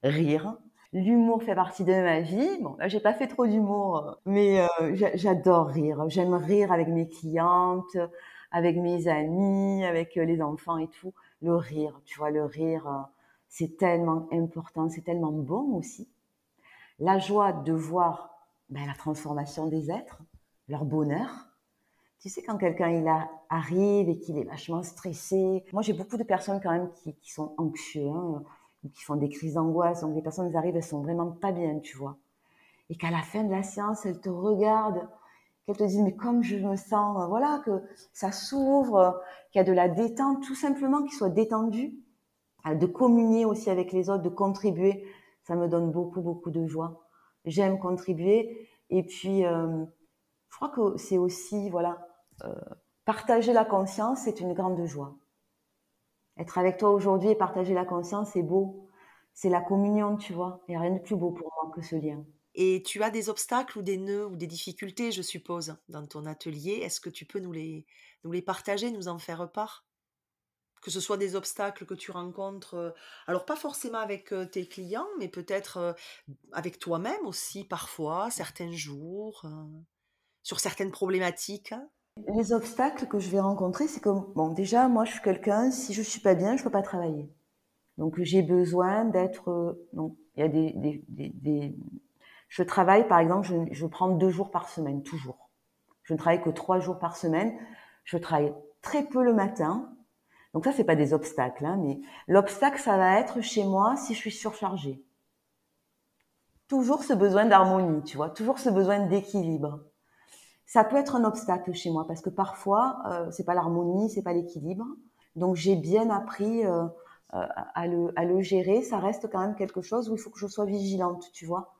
rire. L'humour fait partie de ma vie. Bon, là, j'ai pas fait trop d'humour, mais euh, j'adore rire. J'aime rire avec mes clientes, avec mes amis, avec euh, les enfants et tout. Le rire, tu vois, le rire, euh, c'est tellement important, c'est tellement bon aussi. La joie de voir ben, la transformation des êtres, leur bonheur, tu sais, quand quelqu'un il arrive et qu'il est vachement stressé, moi j'ai beaucoup de personnes quand même qui, sont anxieux, hein, qui font des crises d'angoisse. Donc les personnes arrivent, elles sont vraiment pas bien, tu vois. Et qu'à la fin de la séance, elles te regardent, qu'elles te disent mais comme je me sens, voilà, que ça s'ouvre, qu'il y a de la détente, tout simplement qu'ils soient détendus, de communier aussi avec les autres, de contribuer. Ça me donne beaucoup beaucoup de joie. J'aime contribuer et puis euh, je crois que c'est aussi voilà partager la conscience, c'est une grande joie. Être avec toi aujourd'hui et partager la conscience, c'est beau. C'est la communion, tu vois. Il n'y a rien de plus beau pour moi que ce lien. Et tu as des obstacles ou des nœuds ou des difficultés, je suppose, dans ton atelier? Est-ce que tu peux nous les, nous les partager, nous en faire part? Que ce soit des obstacles que tu rencontres, euh, alors pas forcément avec euh, tes clients, mais peut-être avec toi-même aussi, parfois, certains jours, sur certaines problématiques? Les obstacles que je vais rencontrer, c'est que, bon, déjà, moi, je suis quelqu'un, si je suis pas bien, je peux pas travailler. Donc, j'ai besoin d'être, donc, il y a des, des, des, je travaille, par exemple, je, je prends deux jours par semaine, toujours. Je ne travaille que trois jours par semaine. Je travaille très peu le matin. Donc ça, c'est pas des obstacles, hein, mais l'obstacle, ça va être chez moi si je suis surchargée. Toujours ce besoin d'harmonie, tu vois, toujours ce besoin d'équilibre ça peut être un obstacle chez moi parce que parfois euh, c'est pas l'harmonie, c'est pas l'équilibre. Donc j'ai bien appris euh, euh, à, le, à le gérer. Ça reste quand même quelque chose où il faut que je sois vigilante, tu vois,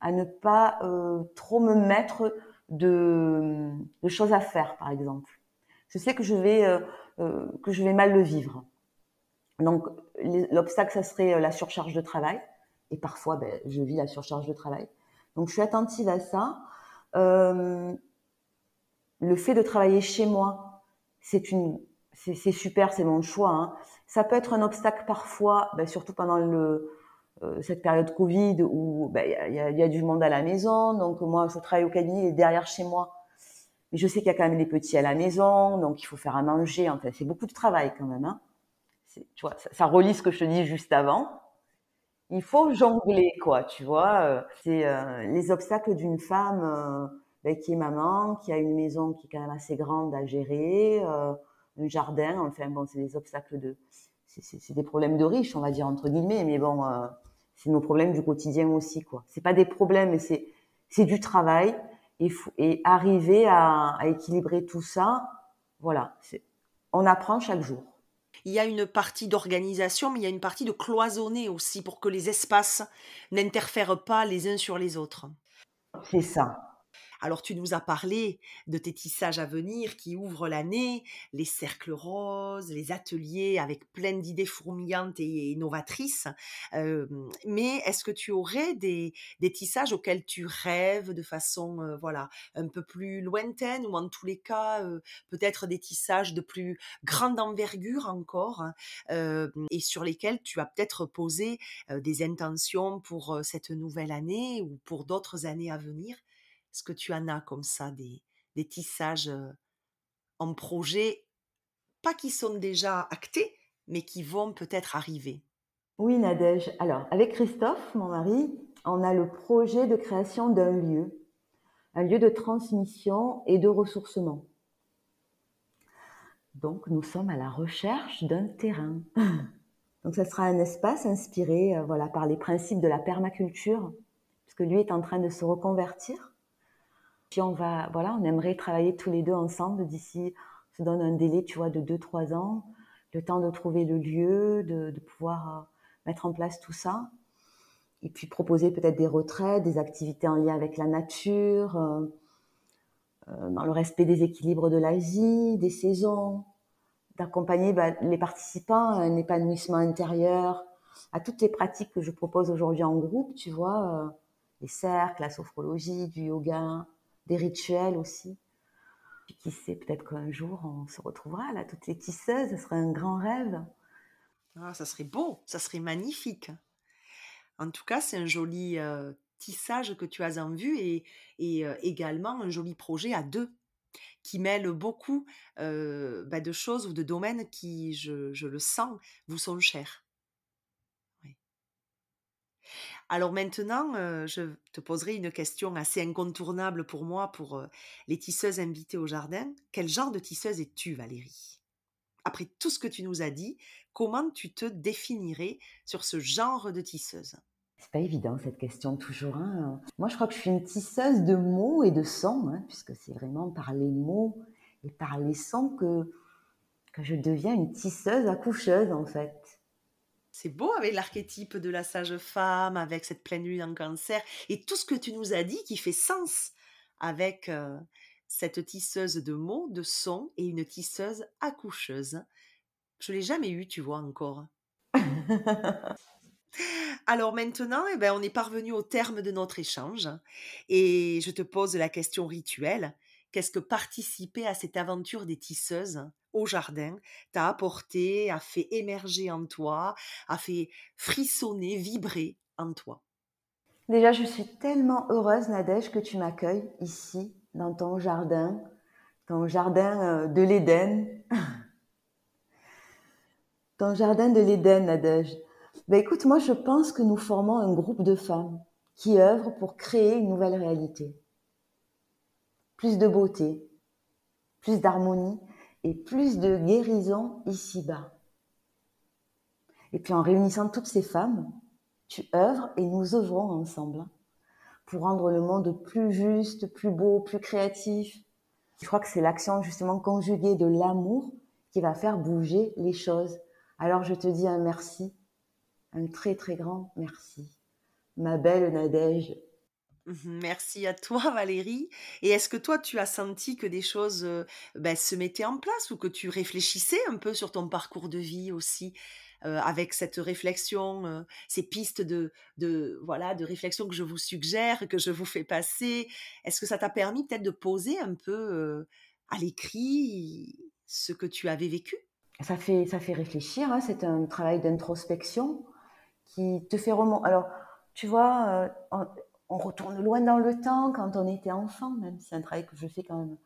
à ne pas euh, trop me mettre de, de, choses à faire, par exemple. Je sais que je vais euh, que je vais mal le vivre. Donc l'obstacle ça serait la surcharge de travail et parfois ben, je vis la surcharge de travail. Donc je suis attentive à ça. Euh, le fait de travailler chez moi, c'est une, c'est super, c'est mon choix. Hein. Ça peut être un obstacle parfois, ben, surtout pendant le, euh, cette période Covid où ben, il y, a, y, a, du monde à la maison. Donc moi, je travaille au cabinet et derrière chez moi, Mais je sais qu'il y a quand même les petits à la maison, donc il faut faire à manger. Enfin, c'est beaucoup de travail quand même. Hein. Tu vois, ça, ça, relie ce que je te dis juste avant. Il faut jongler, quoi, tu vois. Euh, c'est euh, les obstacles d'une femme euh, ben, qui est maman, qui a une maison qui est quand même assez grande à gérer, un jardin. Enfin, bon, c'est des obstacles de... C'est des problèmes de riches, on va dire, entre guillemets. Mais bon, c'est nos problèmes du quotidien aussi, quoi. C'est pas des problèmes, mais c'est du travail et, et arriver à, à, équilibrer tout ça, voilà, on apprend chaque jour. Il y a une partie d'organisation, mais il y a une partie de cloisonner aussi pour que les espaces n'interfèrent pas les uns sur les autres. C'est ça. Alors tu nous as parlé de tes tissages à venir qui ouvrent l'année, les cercles roses, les ateliers avec plein d'idées fourmillantes et novatrices. mais est-ce que tu aurais des, tissages auxquels tu rêves de façon voilà un peu plus lointaine ou en tous les cas peut-être des tissages de plus grande envergure encore hein, et sur lesquels tu as peut-être posé des intentions pour cette nouvelle année ou pour d'autres années à venir? Est-ce que tu en as comme ça des, tissages en projet, pas qui sont déjà actés, mais qui vont peut-être arriver Oui, Nadège. Alors, avec Christophe, mon mari, on a le projet de création d'un lieu, un lieu de transmission et de ressourcement. Donc, nous sommes à la recherche d'un terrain. Donc, ce sera un espace inspiré voilà, par les principes de la permaculture, puisque lui est en train de se reconvertir puis on va, voilà, on aimerait travailler tous les deux ensemble d'ici, on se donne un délai, tu vois, de 2-3 ans, le temps de trouver le lieu, de, pouvoir euh, mettre en place tout ça. Et puis proposer peut-être des retraites, des activités en lien avec la nature, euh, euh, dans le respect des équilibres de la vie, des saisons, d'accompagner bah, les participants à un épanouissement intérieur, à toutes les pratiques que je propose aujourd'hui en groupe, tu vois, les cercles, la sophrologie, du yoga, des rituels aussi. Qui sait, peut-être qu'un jour on se retrouvera là, toutes les tisseuses, ce serait un grand rêve. Ah, ça serait beau, ça serait magnifique. En tout cas, c'est un joli euh, tissage que tu as en vue et, euh, également un joli projet à deux qui mêle beaucoup euh, bah, de choses ou de domaines qui, je le sens, vous sont chers. Alors maintenant, je te poserai une question assez incontournable pour moi, pour les tisseuses invitées au jardin. Quel genre de tisseuse es-tu, Valérie? Après tout ce que tu nous as dit, comment tu te définirais sur ce genre de tisseuse? C'est pas évident cette question toujours. Hein. Moi, je crois que je suis une tisseuse de mots et de sons, hein, puisque c'est vraiment par les mots et par les sons que je deviens une tisseuse accoucheuse en fait. C'est beau avec l'archétype de la sage femme, avec cette pleine lune en cancer, et tout ce que tu nous as dit qui fait sens avec euh, cette tisseuse de mots, de sons et une tisseuse accoucheuse. Je l'ai jamais eu, tu vois encore. Alors maintenant, eh ben, on est parvenu au terme de notre échange et je te pose la question rituelle. Qu'est-ce que participer à cette aventure des tisseuses au jardin t'a apporté, a fait émerger en toi, a fait frissonner, vibrer en toi? Déjà, je suis tellement heureuse, Nadège, que tu m'accueilles ici, dans ton jardin, ton jardin euh, de l'Éden. ton jardin de l'Éden, Nadège. Ben écoute, moi, je pense que nous formons un groupe de femmes qui œuvrent pour créer une nouvelle réalité. Plus de beauté, plus d'harmonie et plus de guérison ici-bas. Et puis en réunissant toutes ces femmes, tu œuvres et nous œuvrons ensemble pour rendre le monde plus juste, plus beau, plus créatif. Je crois que c'est l'action justement conjuguée de l'amour qui va faire bouger les choses. Alors je te dis un merci, un très très grand merci. Ma belle Nadège, merci à toi Valérie. Et est-ce que toi tu as senti que des choses ben, se mettaient en place ou que tu réfléchissais un peu sur ton parcours de vie aussi avec cette réflexion, ces pistes de, de voilà de réflexion que je vous suggère, que je vous fais passer? Est-ce que ça t'a permis peut-être de poser un peu à l'écrit ce que tu avais vécu? Ça fait ça fait réfléchir. Hein. C'est un travail d'introspection qui te fait remonter. Alors tu vois on retourne loin dans le temps quand on était enfant, même. C'est un travail que je fais quand même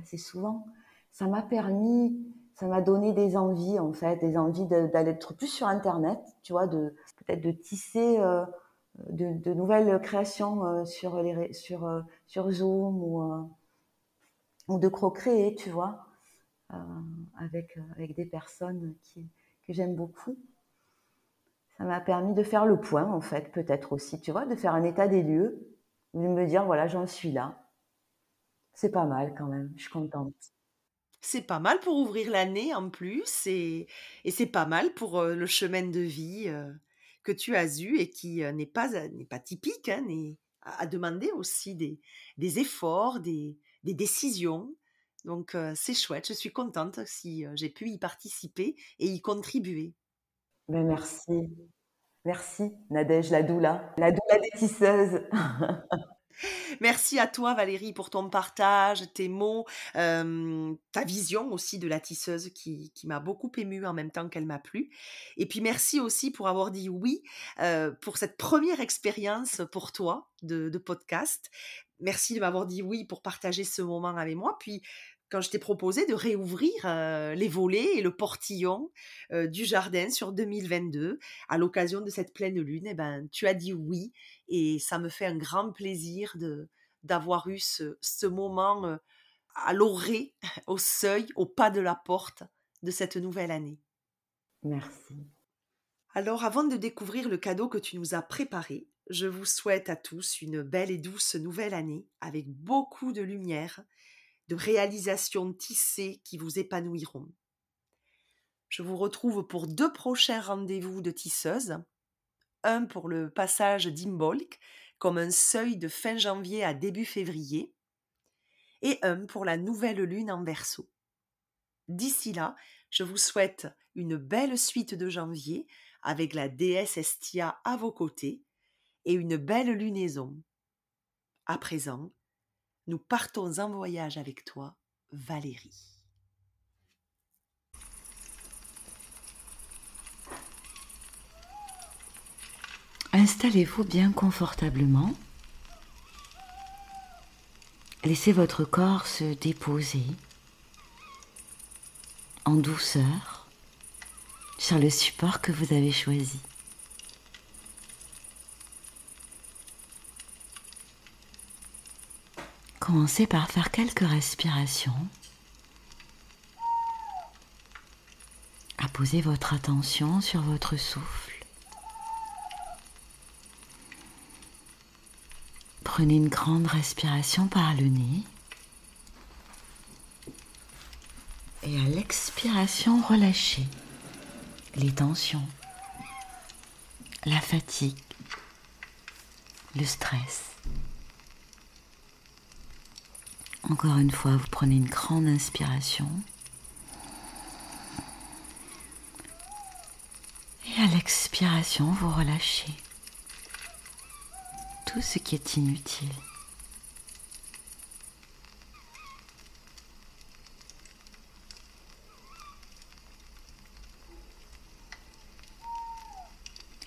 assez souvent. Ça m'a permis, ça m'a donné des envies en fait, des envies d'aller être plus sur Internet, tu vois, de peut-être de tisser euh, de, nouvelles créations euh, sur les sur euh, sur Zoom ou ou de co-créer, tu vois, avec avec des personnes qui que j'aime beaucoup. Ça m'a permis de faire le point en fait, peut-être aussi, tu vois, de faire un état des lieux, de me dire voilà, j'en suis là. C'est pas mal quand même, je suis contente. C'est pas mal pour ouvrir l'année en plus et, c'est pas mal pour le chemin de vie que tu as eu et qui n'est pas, n'est pas typique, hein, à, demander aussi des, des efforts, des, des décisions. Donc c'est chouette, je suis contente si j'ai pu y participer et y contribuer. Ben merci. Merci Nadège, la doula, la doula des tisseuses. Merci à toi Valérie pour ton partage, tes mots, ta vision aussi de la tisseuse qui, m'a beaucoup émue en même temps qu'elle m'a plu. Et puis merci aussi pour avoir dit oui pour cette première expérience pour toi de, de podcast. Merci de m'avoir dit oui pour partager ce moment avec moi. Puis quand je t'ai proposé de réouvrir euh, les volets et le portillon euh, du jardin sur 2022 à l'occasion de cette pleine lune, eh ben, tu as dit oui et ça me fait un grand plaisir de d'avoir eu ce, ce moment euh, à l'orée, au seuil, au pas de la porte de cette nouvelle année. Merci. Alors avant de découvrir le cadeau que tu nous as préparé, je vous souhaite à tous une belle et douce nouvelle année avec beaucoup de lumière, de réalisations tissées qui vous épanouiront. Je vous retrouve pour deux prochains rendez-vous de tisseuse. Un pour le passage d'Imbolc, comme un seuil de fin janvier à début février, et un pour la nouvelle lune en verso. D'ici là, je vous souhaite une belle suite de janvier avec la déesse Estia à vos côtés et une belle lunaison. À présent, nous partons en voyage avec toi, Valérie. Installez-vous bien confortablement. Laissez votre corps se déposer en douceur sur le support que vous avez choisi. Commencez par faire quelques respirations. À poser votre attention sur votre souffle. Prenez une grande respiration par le nez. Et à l'expiration, relâchez les tensions, la fatigue, le stress. Encore une fois, vous prenez une grande inspiration. Et à l'expiration, vous relâchez tout ce qui est inutile.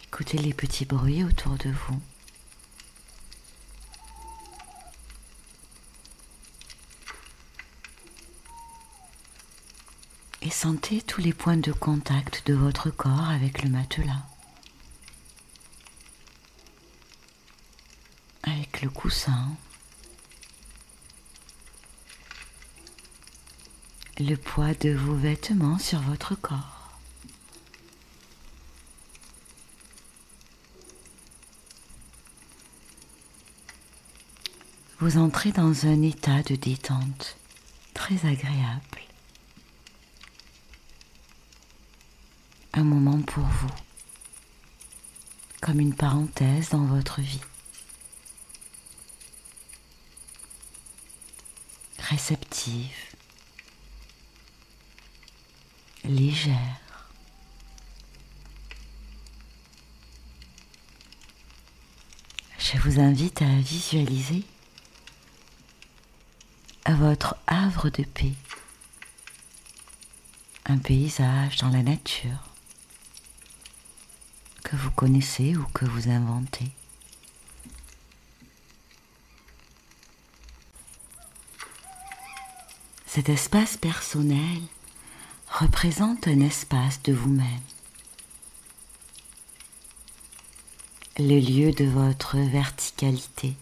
Écoutez les petits bruits autour de vous. Et sentez tous les points de contact de votre corps avec le matelas, avec le coussin, le poids de vos vêtements sur votre corps. Vous entrez dans un état de détente très agréable. Un moment pour vous, comme une parenthèse dans votre vie. Réceptive, légère. Je vous invite à visualiser votre havre de paix, un paysage dans la nature que vous connaissez ou que vous inventez. Cet espace personnel représente un espace de vous-même. Le lieu de votre verticalité.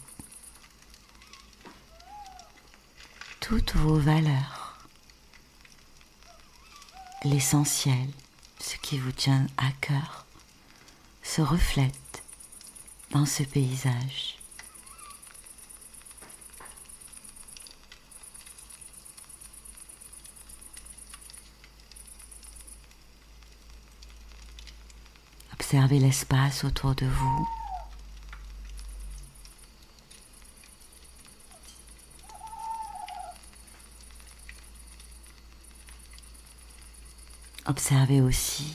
Toutes vos valeurs. L'essentiel, ce qui vous tient à cœur, se reflète dans ce paysage. Observez l'espace autour de vous. Observez aussi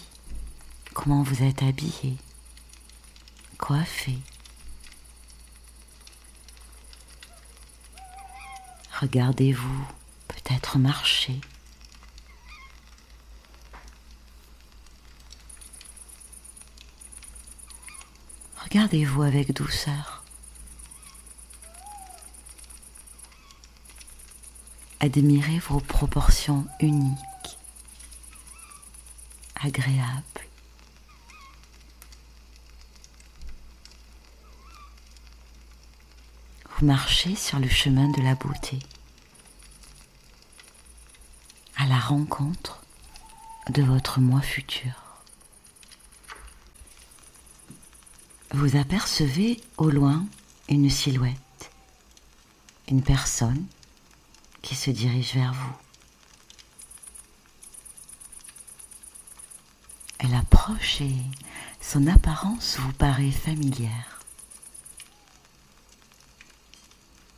comment vous êtes habillé, coiffé. Regardez-vous peut-être marcher. Regardez-vous avec douceur. Admirez vos proportions uniques, agréables. Vous marchez sur le chemin de la beauté, à la rencontre de votre moi futur. vous apercevez au loin une silhouette, une personne qui se dirige vers vous. Elle approche et son apparence vous paraît familière.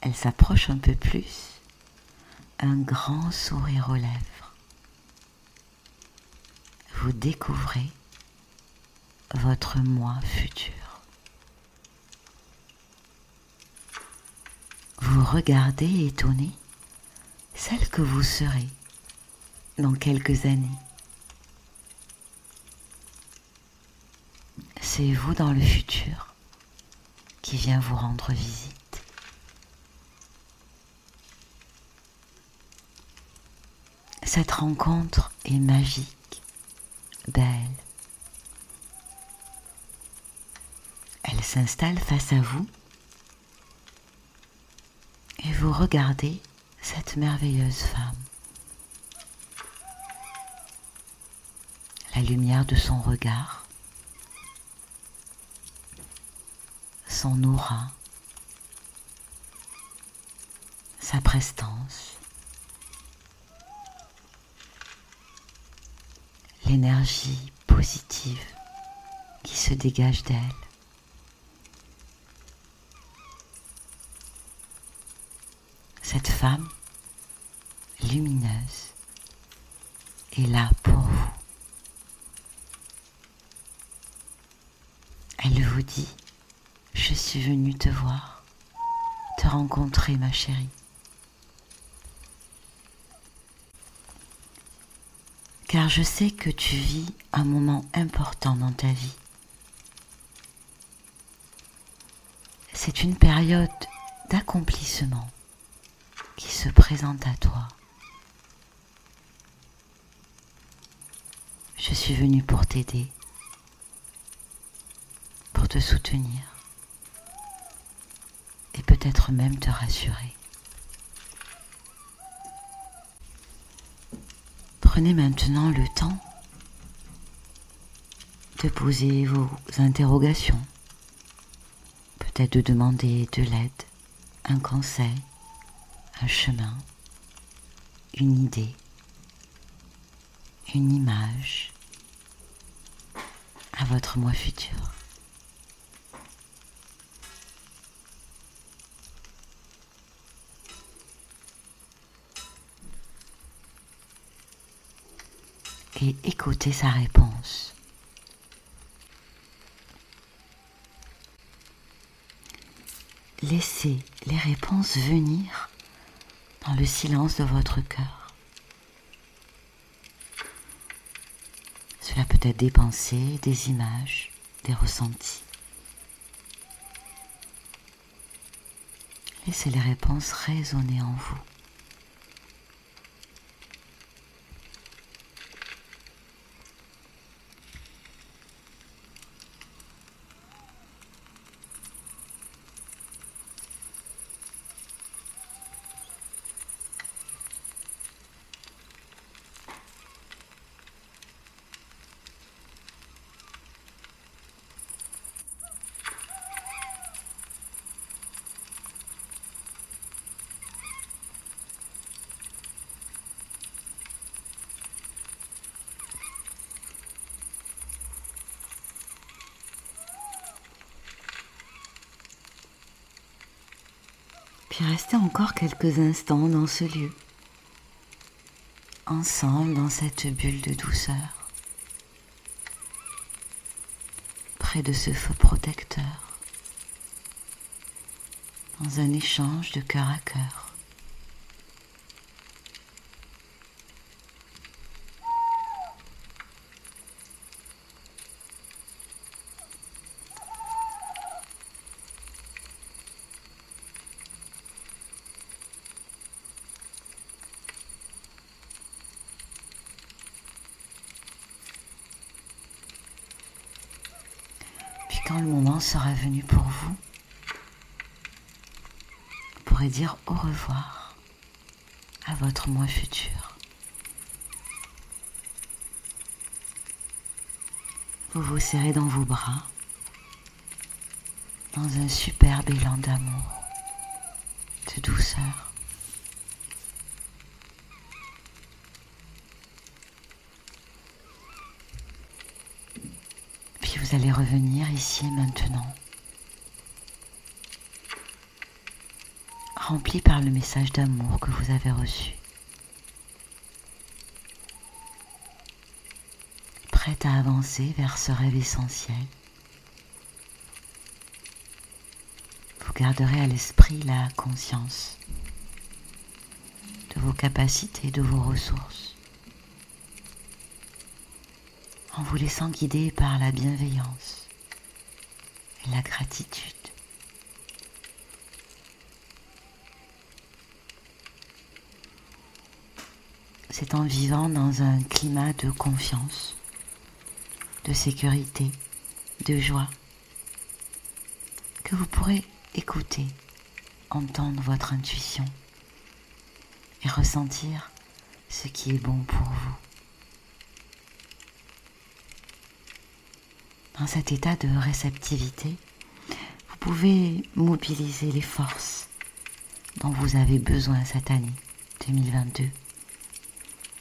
Elle s'approche un peu plus, un grand sourire aux lèvres. Vous découvrez votre moi futur. vous regardez étonné celle que vous serez dans quelques années. C'est vous dans le futur qui vient vous rendre visite. Cette rencontre est magique, belle. Elle s'installe face à vous et vous regardez cette merveilleuse femme. La lumière de son regard, son aura, sa prestance, l'énergie positive qui se dégage d'elle. cette femme lumineuse est là pour vous. Elle vous dit, je suis venue te voir, te rencontrer ma chérie. Car je sais que tu vis un moment important dans ta vie. C'est une période d'accomplissement qui se présente à toi. Je suis venue pour t'aider, pour te soutenir et peut-être même te rassurer. Prenez maintenant le temps de poser vos interrogations, peut-être de demander de l'aide, un conseil un chemin, une idée, une image à votre moi futur. Et écoutez sa réponse. Laissez les réponses venir dans le silence de votre cœur. Cela peut être des pensées, des images, des ressentis. Laissez les réponses résonner en vous. Puis restez encore quelques instants dans ce lieu, ensemble dans cette bulle de douceur, près de ce feu protecteur, dans un échange de cœur à cœur. quand le moment sera venu pour vous, vous pourrez dire au revoir à votre moi futur. Serrez dans vos bras, dans un superbe élan d'amour, de douceur. vous allez revenir ici et maintenant, rempli par le message d'amour que vous avez reçu. Prête à avancer vers ce rêve essentiel. Vous garderez à l'esprit la conscience de vos capacités, de vos ressources en vous laissant guider par la bienveillance et la gratitude. C'est en vivant dans un climat de confiance, de sécurité, de joie, que vous pourrez écouter, entendre votre intuition et ressentir ce qui est bon pour vous. dans cet état de réceptivité, vous pouvez mobiliser les forces dont vous avez besoin cette année 2022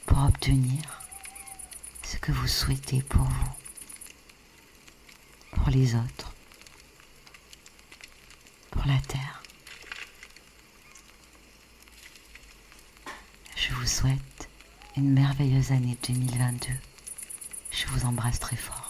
pour obtenir ce que vous souhaitez pour vous, pour les autres, pour la Terre. Je vous souhaite une merveilleuse année 2022. Je vous embrasse très fort.